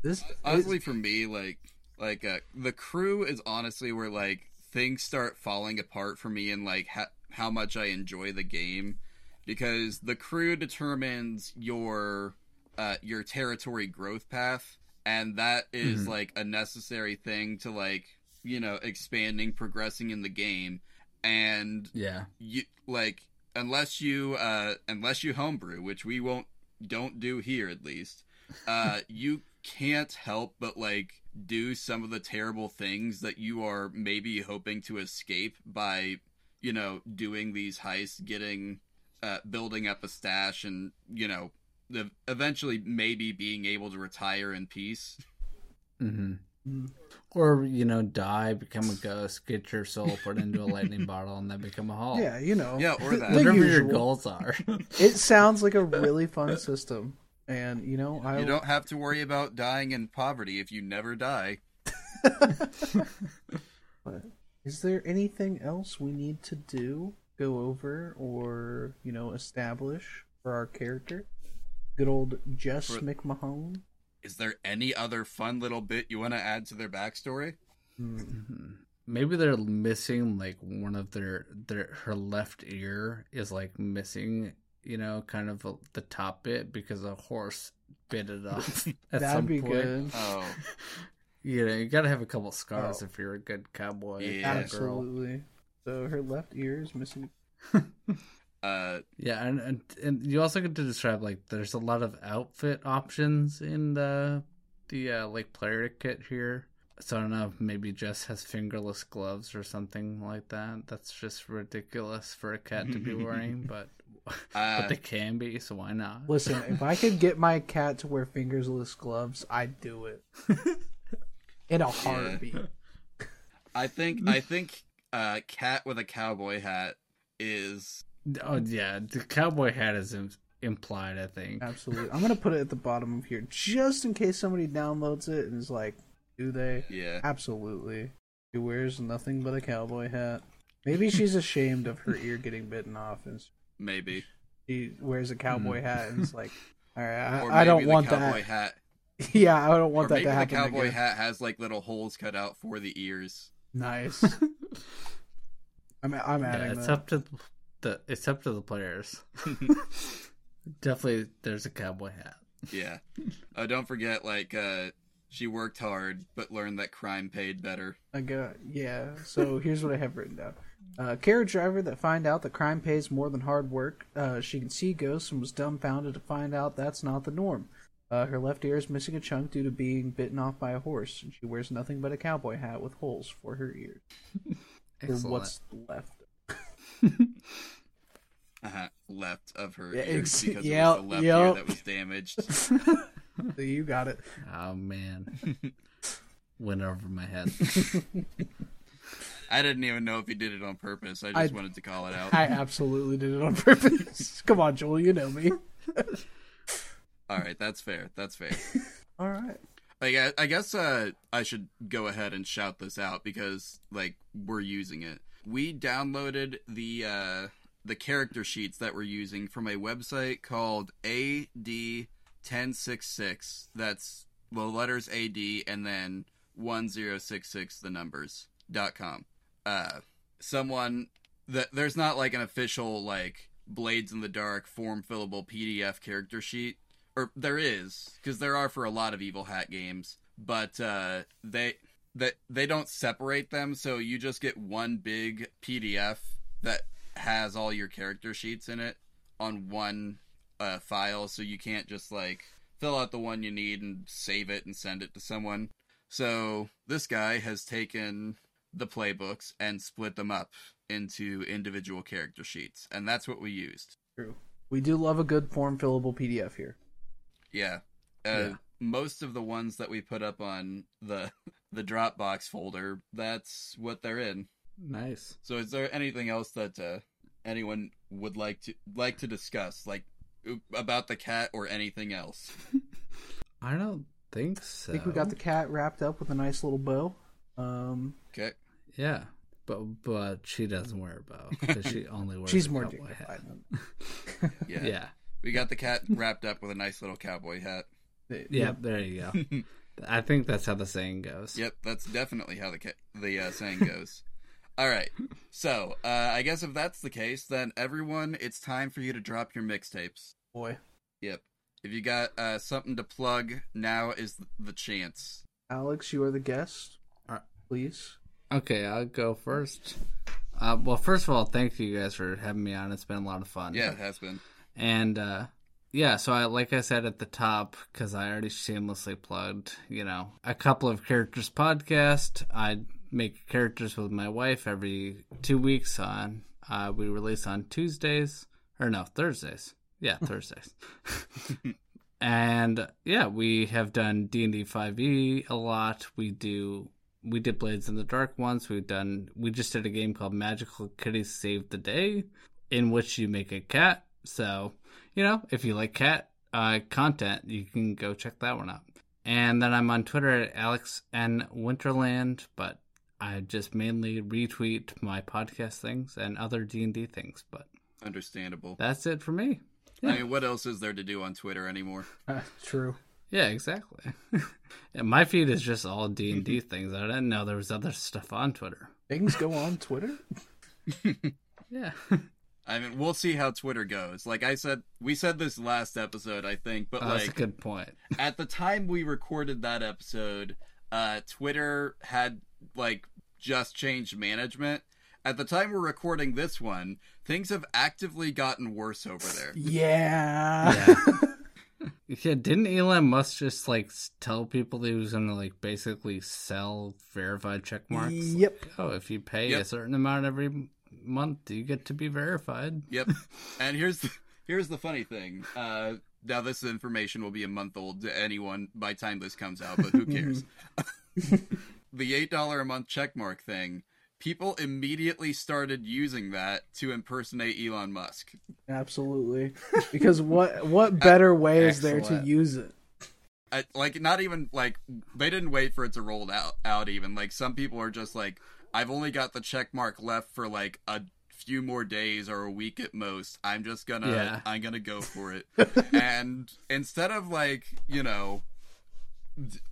Speaker 2: This
Speaker 1: honestly for me like like uh, the crew is honestly where like things start falling apart for me and like ha- how much I enjoy the game because the crew determines your uh, your territory growth path and that is,
Speaker 3: Mhm.
Speaker 1: like a necessary thing to like you know expanding progressing in the game and
Speaker 3: Yeah.
Speaker 1: you like unless you uh unless you homebrew which we won't don't do here at least uh you can't help but like do some of the terrible things that you are maybe hoping to escape by you know doing these heists getting uh building up a stash and you know the eventually maybe being able to retire in peace
Speaker 3: hmm
Speaker 2: Mm.
Speaker 3: Or you know, die, become a ghost, get your soul put into a lightning bottle, and then become a Hulk.
Speaker 2: yeah, you know.
Speaker 1: yeah or that
Speaker 2: The
Speaker 3: Whatever your goals are.
Speaker 2: It sounds like a really fun system, and you know, I
Speaker 1: you don't have to worry about dying in poverty if you never die
Speaker 2: is there anything else we need to do, go over, or you know, establish for our character? Good old Jess
Speaker 1: For-
Speaker 2: McMahon.
Speaker 1: Is there any other fun little bit you want to add to their backstory?
Speaker 2: Hmm.
Speaker 3: Mhm. Maybe they're missing like one of their their her left ear is like missing, you know, kind of a, the top bit because a horse bit it off at
Speaker 2: That'd
Speaker 3: some
Speaker 2: be
Speaker 3: point.
Speaker 2: good.
Speaker 1: Oh,
Speaker 3: You know, you gotta have a couple scars
Speaker 2: Oh.
Speaker 3: if you're a good cowboy
Speaker 1: Yeah.
Speaker 3: girl.
Speaker 2: Absolutely. So her left ear is missing.
Speaker 1: uh,
Speaker 3: Yeah, and, and and you also get to describe like there's a lot of outfit options in the the uh, like player kit here. So I don't know if maybe Jess has fingerless gloves or something like that. That's just ridiculous for a cat to be wearing, but
Speaker 1: uh,
Speaker 3: but they can be, so why not?
Speaker 2: Listen, if I could get my cat to wear fingerless gloves, I'd do it in a heartbeat.
Speaker 1: I think I think uh, cat with a cowboy hat is
Speaker 3: Oh yeah, the cowboy hat is im- implied. I think.
Speaker 2: Absolutely. I'm gonna put it at the bottom of here just in case somebody downloads it and is like, "Do they?"
Speaker 1: yeah.
Speaker 2: Absolutely. She wears nothing but a cowboy hat. Maybe she's ashamed of her ear getting bitten off, and
Speaker 1: Maybe
Speaker 2: he wears a cowboy hat and is like, "All right,
Speaker 1: or
Speaker 2: I, I don't
Speaker 1: maybe the
Speaker 2: want
Speaker 1: cowboy
Speaker 2: that."
Speaker 1: hat.
Speaker 2: yeah, I don't want
Speaker 1: or
Speaker 2: that
Speaker 1: maybe
Speaker 2: to
Speaker 1: the cowboy
Speaker 2: again.
Speaker 1: hat has like little holes cut out for the ears.
Speaker 2: Nice. I'm I'm
Speaker 3: Yeah,
Speaker 2: adding
Speaker 3: it's
Speaker 2: that.
Speaker 3: up to the it's up to the players. Definitely, there's a cowboy hat.
Speaker 1: Yeah. Oh, don't forget, like uh, she worked hard but learned that crime paid better.
Speaker 2: I got yeah. So here's what I have written down: uh, carriage driver that find out that crime pays more than hard work. Uh, she can see ghosts and was dumbfounded to find out that's not the norm. Uh, her left ear is missing a chunk due to being bitten off by a horse, and she wears nothing but a cowboy hat with holes for her ears. Or
Speaker 3: Excellent.
Speaker 2: what's left?
Speaker 1: Uh-huh. Left of her
Speaker 2: Yeah,
Speaker 1: ears because
Speaker 2: yep,
Speaker 1: it was the left
Speaker 2: yep.
Speaker 1: ear that was damaged.
Speaker 2: So you got it.
Speaker 3: Oh man, went over my head.
Speaker 1: I didn't even know if he did it on purpose. I
Speaker 2: I-
Speaker 1: just wanted to call it out.
Speaker 2: I absolutely did it on purpose. Come on, Joel, you know me.
Speaker 1: All right, that's fair. That's fair.
Speaker 2: All right.
Speaker 1: Like, I, I guess uh, I should go ahead and shout this out because like we're using it. We downloaded the uh, the character sheets that we're using from a website called AD1066. That's the letters AD and then 1066 the numbers dot com. Uh, someone that there's not like an official like Blades in the Dark form fillable PDF character sheet. Or there is because there are for a lot of evil hat games but uh they that they don't separate them so you just get one big pdf that has all your character sheets in it on one uh, file so you can't just like fill out the one you need and save it and send it to someone. So this guy has taken the playbooks and split them up into individual character sheets and that's what we used
Speaker 2: True. We do love a good form fillable PDF here.
Speaker 1: Yeah. Uh,
Speaker 3: Yeah.
Speaker 1: Most of the ones that we put up on the the Dropbox folder, that's what they're in.
Speaker 3: Nice.
Speaker 1: So, is there anything else that uh, anyone would like to like to discuss, like about the cat or anything else?
Speaker 3: I don't think so.
Speaker 2: I think we got the cat wrapped up with a nice little bow. Um,
Speaker 1: Okay.
Speaker 3: yeah, but but she doesn't wear a bow because she only wears.
Speaker 2: she's
Speaker 3: a
Speaker 2: more
Speaker 3: cowboy
Speaker 2: dignified.
Speaker 3: hat.
Speaker 1: Yeah.
Speaker 3: Yeah,
Speaker 1: We got the cat wrapped up with a nice little cowboy hat.
Speaker 2: Yep,
Speaker 3: yeah. There you go. I think that's how the saying goes.
Speaker 1: Yep, that's definitely how the ca- the uh, saying goes. All right, so uh, I guess if that's the case, then everyone, it's time for you to drop your mixtapes.
Speaker 2: Boy,
Speaker 1: Yep. If you got uh, something to plug, now is the chance.
Speaker 2: Alex, you are the guest. Please.
Speaker 3: Okay, I'll go first. Uh, well, first of all, thank you guys for having me on. It's been a lot of fun.
Speaker 1: Yeah, it has been.
Speaker 3: And uh, yeah, so I like I said at the top because I already shamelessly plugged, you know, a couple of characters podcast. I make characters with my wife every two weeks. On uh, we release on Tuesdays or no Thursdays. Yeah, Thursdays. and yeah, we have done D and D five E a lot. We do. We did Blades in the Dark once. We've done. We just did a game called Magical Kitties Save the Day, in which you make a cat. So you know, if you like cat uh, content, you can go check that one out. And then I'm on Twitter at Alex N Winterland, but I just mainly retweet my podcast things and other D and D things. But
Speaker 1: Understandable.
Speaker 3: that's it for me.
Speaker 1: I mean, what else is there to do on Twitter anymore?
Speaker 2: Uh, true.
Speaker 3: Yeah, exactly. yeah, my feed is just all D and D things. I didn't know there was other stuff on Twitter.
Speaker 2: Things go on Twitter.
Speaker 3: Yeah.
Speaker 1: I mean, we'll see how Twitter goes. Like I said, we said this last episode, I think, but
Speaker 3: Oh, that's a
Speaker 1: like
Speaker 3: good point.
Speaker 1: at the time we recorded that episode, uh, Twitter had like just changed management. At the time we're recording this one, things have actively gotten worse over there.
Speaker 2: Yeah.
Speaker 3: Yeah. Yeah, didn't Elon Musk just like tell people that he was gonna like basically sell verified check marks?
Speaker 2: Yep.
Speaker 3: Oh, if you pay
Speaker 1: Yep.
Speaker 3: a certain amount every month, you get to be verified.
Speaker 1: Yep. And here's the here's the funny thing. Uh, now this information will be a month old to anyone by time this comes out, but who cares? the eight dollar a month checkmark thing. People immediately started using that to impersonate Elon Musk.
Speaker 2: Absolutely. Because what what better way is there to use it?
Speaker 1: I, like not even like they didn't wait for it to roll out out even like some people are just like I've only got the check mark left for like a few more days or a week at most. I'm just gonna
Speaker 3: Yeah.
Speaker 1: I'm gonna go for it. and instead of like, you know,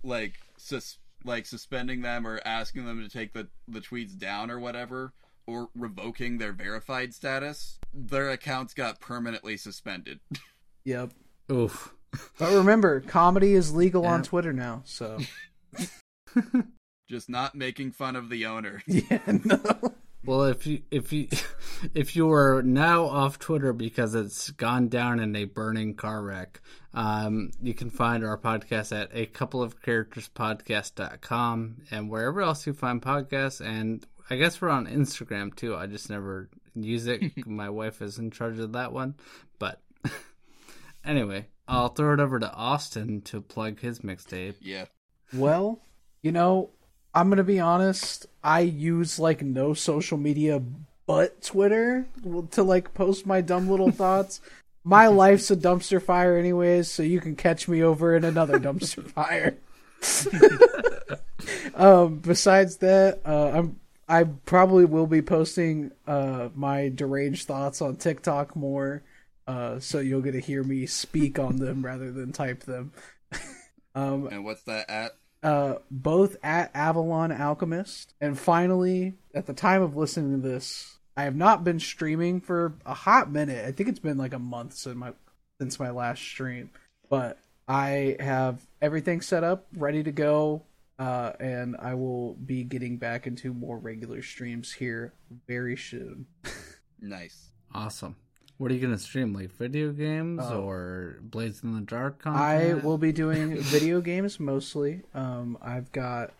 Speaker 1: like sus- like suspending them or asking them to take the the tweets down or whatever or revoking their verified status, their accounts got permanently suspended.
Speaker 2: Yep.
Speaker 3: Oof.
Speaker 2: But remember, comedy is legal on Twitter now, so
Speaker 1: just not making fun of the owner.
Speaker 2: yeah, no.
Speaker 3: Well, if you if you if you are now off Twitter because it's gone down in a burning car wreck, um, you can find our podcast at a couple of characters podcast.com and wherever else you find podcasts. And I guess we're on Instagram too. I just never use it. My wife is in charge of that one. But anyway, I'll throw it over to Austin to plug his mixtape.
Speaker 1: Yeah.
Speaker 2: Well, you know, I'm gonna be honest. I use like no social media but Twitter to like post my dumb little thoughts. My life's a dumpster fire, anyways, so you can catch me over in another dumpster fire. um, besides that, uh, I'm I probably will be posting uh my deranged thoughts on TikTok more, uh, so you'll get to hear me speak on them rather than type them. um,
Speaker 1: And what's that at?
Speaker 2: Uh, both at Avalon Alchemist. And finally, at the time of listening to this, I have not been streaming for a hot minute. I think it's been like a month since my since my last stream. But I have everything set up, ready to go, uh, and I will be getting back into more regular streams here very soon.
Speaker 1: Nice.
Speaker 3: Awesome. What are you gonna stream? Like video games
Speaker 2: Oh.
Speaker 3: or Blades in the Dark
Speaker 2: I will be doing video games mostly. Um, I've got,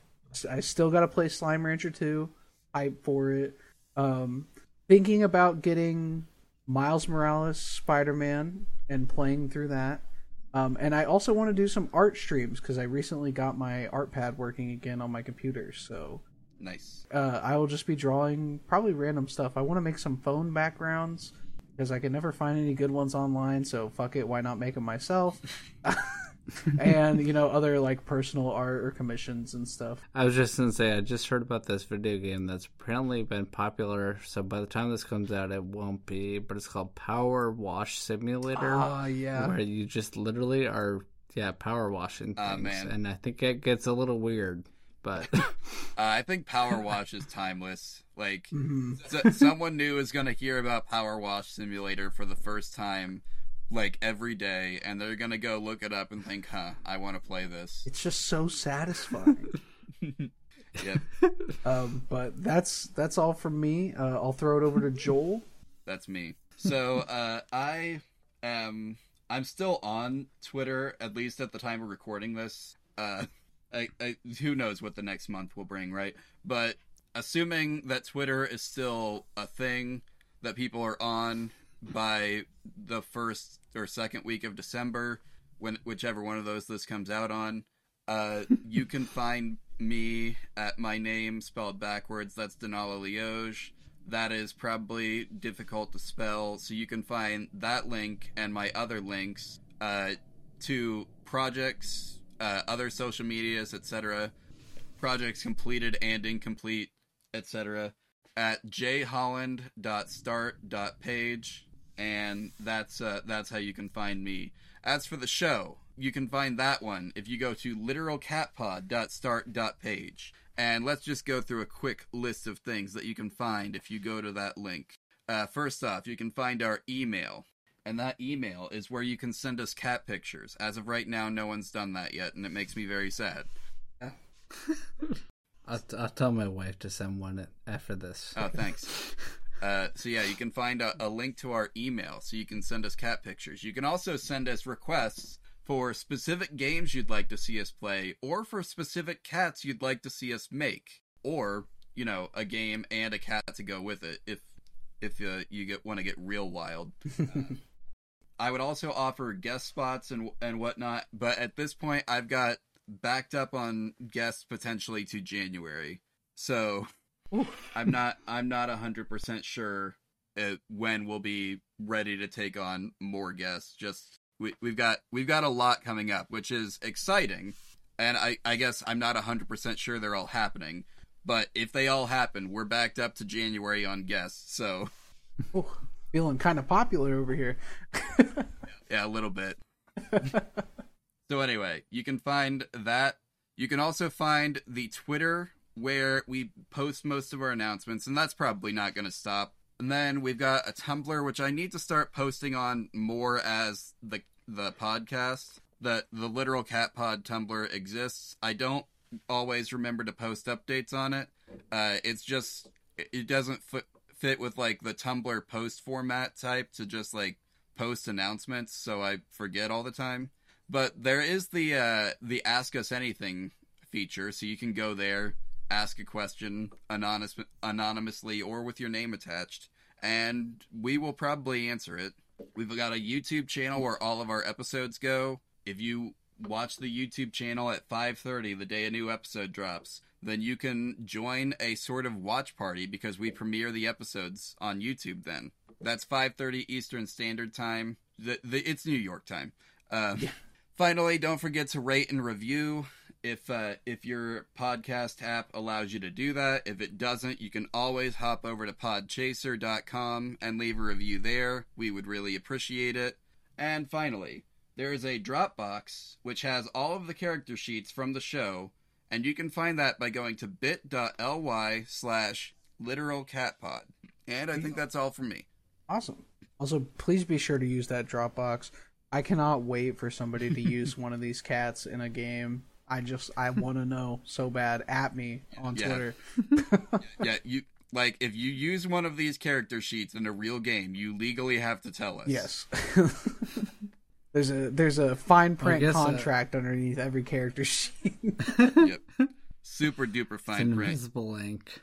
Speaker 2: I still got to play Slime Rancher 2. Hype for it. Um, thinking about getting Miles Morales Spider Man and playing through that. Um, and I also want to do some art streams because I recently got my art pad working again on my computer. So
Speaker 1: Nice.
Speaker 2: uh, I will just be drawing probably random stuff. I want to make some phone backgrounds because I can never find any good ones online. So fuck it, why not make them myself? and you know other like personal art or commissions and stuff.
Speaker 3: I was just gonna say I just heard about this video game that's apparently been popular. So by the time this comes out, it won't be. But it's called Power Wash Simulator,
Speaker 2: Ah, yeah.
Speaker 3: where you just literally are yeah, power washing
Speaker 1: Ah,
Speaker 3: things,
Speaker 1: man.
Speaker 3: and I think it gets a little weird. But
Speaker 1: Uh, I think Power Wash is timeless. Like
Speaker 2: Mhm.
Speaker 1: s- someone new is gonna hear about Power Wash Simulator for the first time, like every day, and they're gonna go look it up and think, "Huh, I want to play this."
Speaker 2: It's just so satisfying.
Speaker 1: Yep,
Speaker 2: um, but that's that's all from me. Uh, I'll throw it over to Joel.
Speaker 1: that's me. So uh, I am. I'm still on Twitter, at least at the time of recording this. Uh, I, I, who knows what the next month will bring, right? But assuming that Twitter is still a thing that people are on by the first or second week of December, when whichever one of those this comes out on, uh, you can find me at my name spelled backwards. That's Denala Lioge. That is probably difficult to spell, so you can find that link and my other links uh, to projects, uh, other social medias, etc. Projects completed and incomplete, etc. At jholland.start.page, and that's uh, that's how you can find me. As for the show, you can find that one if you go to literalcatpod.start.page. And let's just go through a quick list of things that you can find if you go to that link. Uh, first off, you can find our email. And that email is where you can send us cat pictures. As of right now, no one's done that yet, and it makes me very sad.
Speaker 3: I'll, I'll tell my wife to send one after this.
Speaker 1: Oh, thanks. Uh, so yeah, you can find a, a link to our email, so you can send us cat pictures. You can also send us requests for specific games you'd like to see us play, or for specific cats you'd like to see us make, or you know, a game and a cat to go with it if if uh, you get want to get real wild. I would also offer guest spots and and whatnot, but at this point, I've got backed up on guests potentially to January, so I'm not I'm not hundred percent sure uh, when we'll be ready to take on more guests. Just we, we've got we've got a lot coming up, which is exciting, and I I guess I'm not hundred percent sure they're all happening. But if they all happen, we're backed up to January on guests. So
Speaker 2: Ooh, feeling kind of popular over here.
Speaker 1: yeah, a little bit. so anyway, you can find that. You can also find the Twitter where we post most of our announcements, and that's probably not going to stop. And then we've got a Tumblr, which I need to start posting on more as the the podcast. That the literal cat pod Tumblr exists. I don't always remember to post updates on it. Uh, it's just it doesn't fit fit with like the Tumblr post format type to just like post announcements, so I forget all the time. But there is the uh, the Ask Us Anything feature, so you can go there, ask a question anonymous, anonymously or with your name attached, and we will probably answer it. We've got a YouTube channel where all of our episodes go. If you watch the YouTube channel at 5:30 the day a new episode drops, then you can join a sort of watch party because we premiere the episodes on YouTube then. That's 5:30 Eastern Standard Time. The, the it's New York time. Um, Finally, don't forget to rate and review if uh, if your podcast app allows you to do that. If it doesn't, you can always hop over to podchaser.com and leave a review there. We would really appreciate it. And finally, there is a Dropbox which has all of the character sheets from the show, and you can find that by going to bit.ly slash literal literalcatpod. And I think that's all from me.
Speaker 2: Awesome. Also, please be sure to use that Dropbox. I cannot wait for somebody to use one of these cats in a game. I just I want to know so bad. At me on
Speaker 1: Yeah.
Speaker 2: Twitter.
Speaker 1: yeah, you like if you use one of these character sheets in a real game, you legally have to tell us.
Speaker 2: Yes. there's a there's a fine print
Speaker 3: guess, uh,
Speaker 2: contract underneath every character sheet.
Speaker 1: Yep. Super duper
Speaker 3: It's
Speaker 1: fine print.
Speaker 3: invisible ink.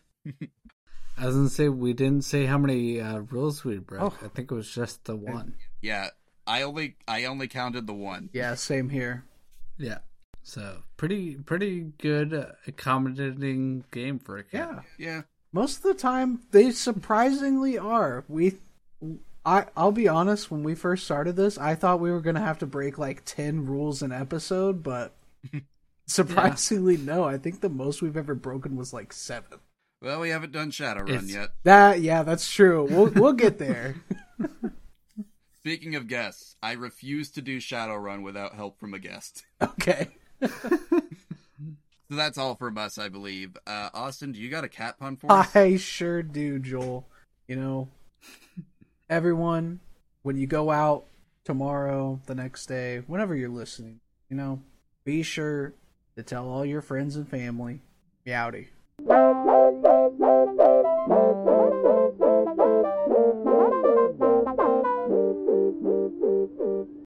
Speaker 3: I was gonna say we didn't say how many uh, rules we broke.
Speaker 2: Oh.
Speaker 3: I think it was just the one.
Speaker 1: Yeah. I only I only counted the one.
Speaker 2: yeah, same here.
Speaker 3: Yeah. So pretty pretty good uh, accommodating game for a cat.
Speaker 2: Yeah.
Speaker 1: Yeah.
Speaker 2: Most of the time they surprisingly are. We I I'll be honest, when we first started this, I thought we were going to have to break like 10 rules an episode, but surprisingly no. I think the most we've ever broken was like 7.
Speaker 1: Well, we haven't done Shadowrun
Speaker 3: It's-
Speaker 1: yet.
Speaker 2: That yeah, that's true. We'll we'll get there.
Speaker 1: Speaking of guests, I refuse to do Shadowrun without help from a guest.
Speaker 2: Okay.
Speaker 1: So that's all from us, I believe. Uh, Austin, do you got a cat pun for us?
Speaker 2: I sure do, Joel. You know, everyone, when you go out tomorrow, the next day, whenever you're listening, you know, be sure to tell all your friends and family, meowdy.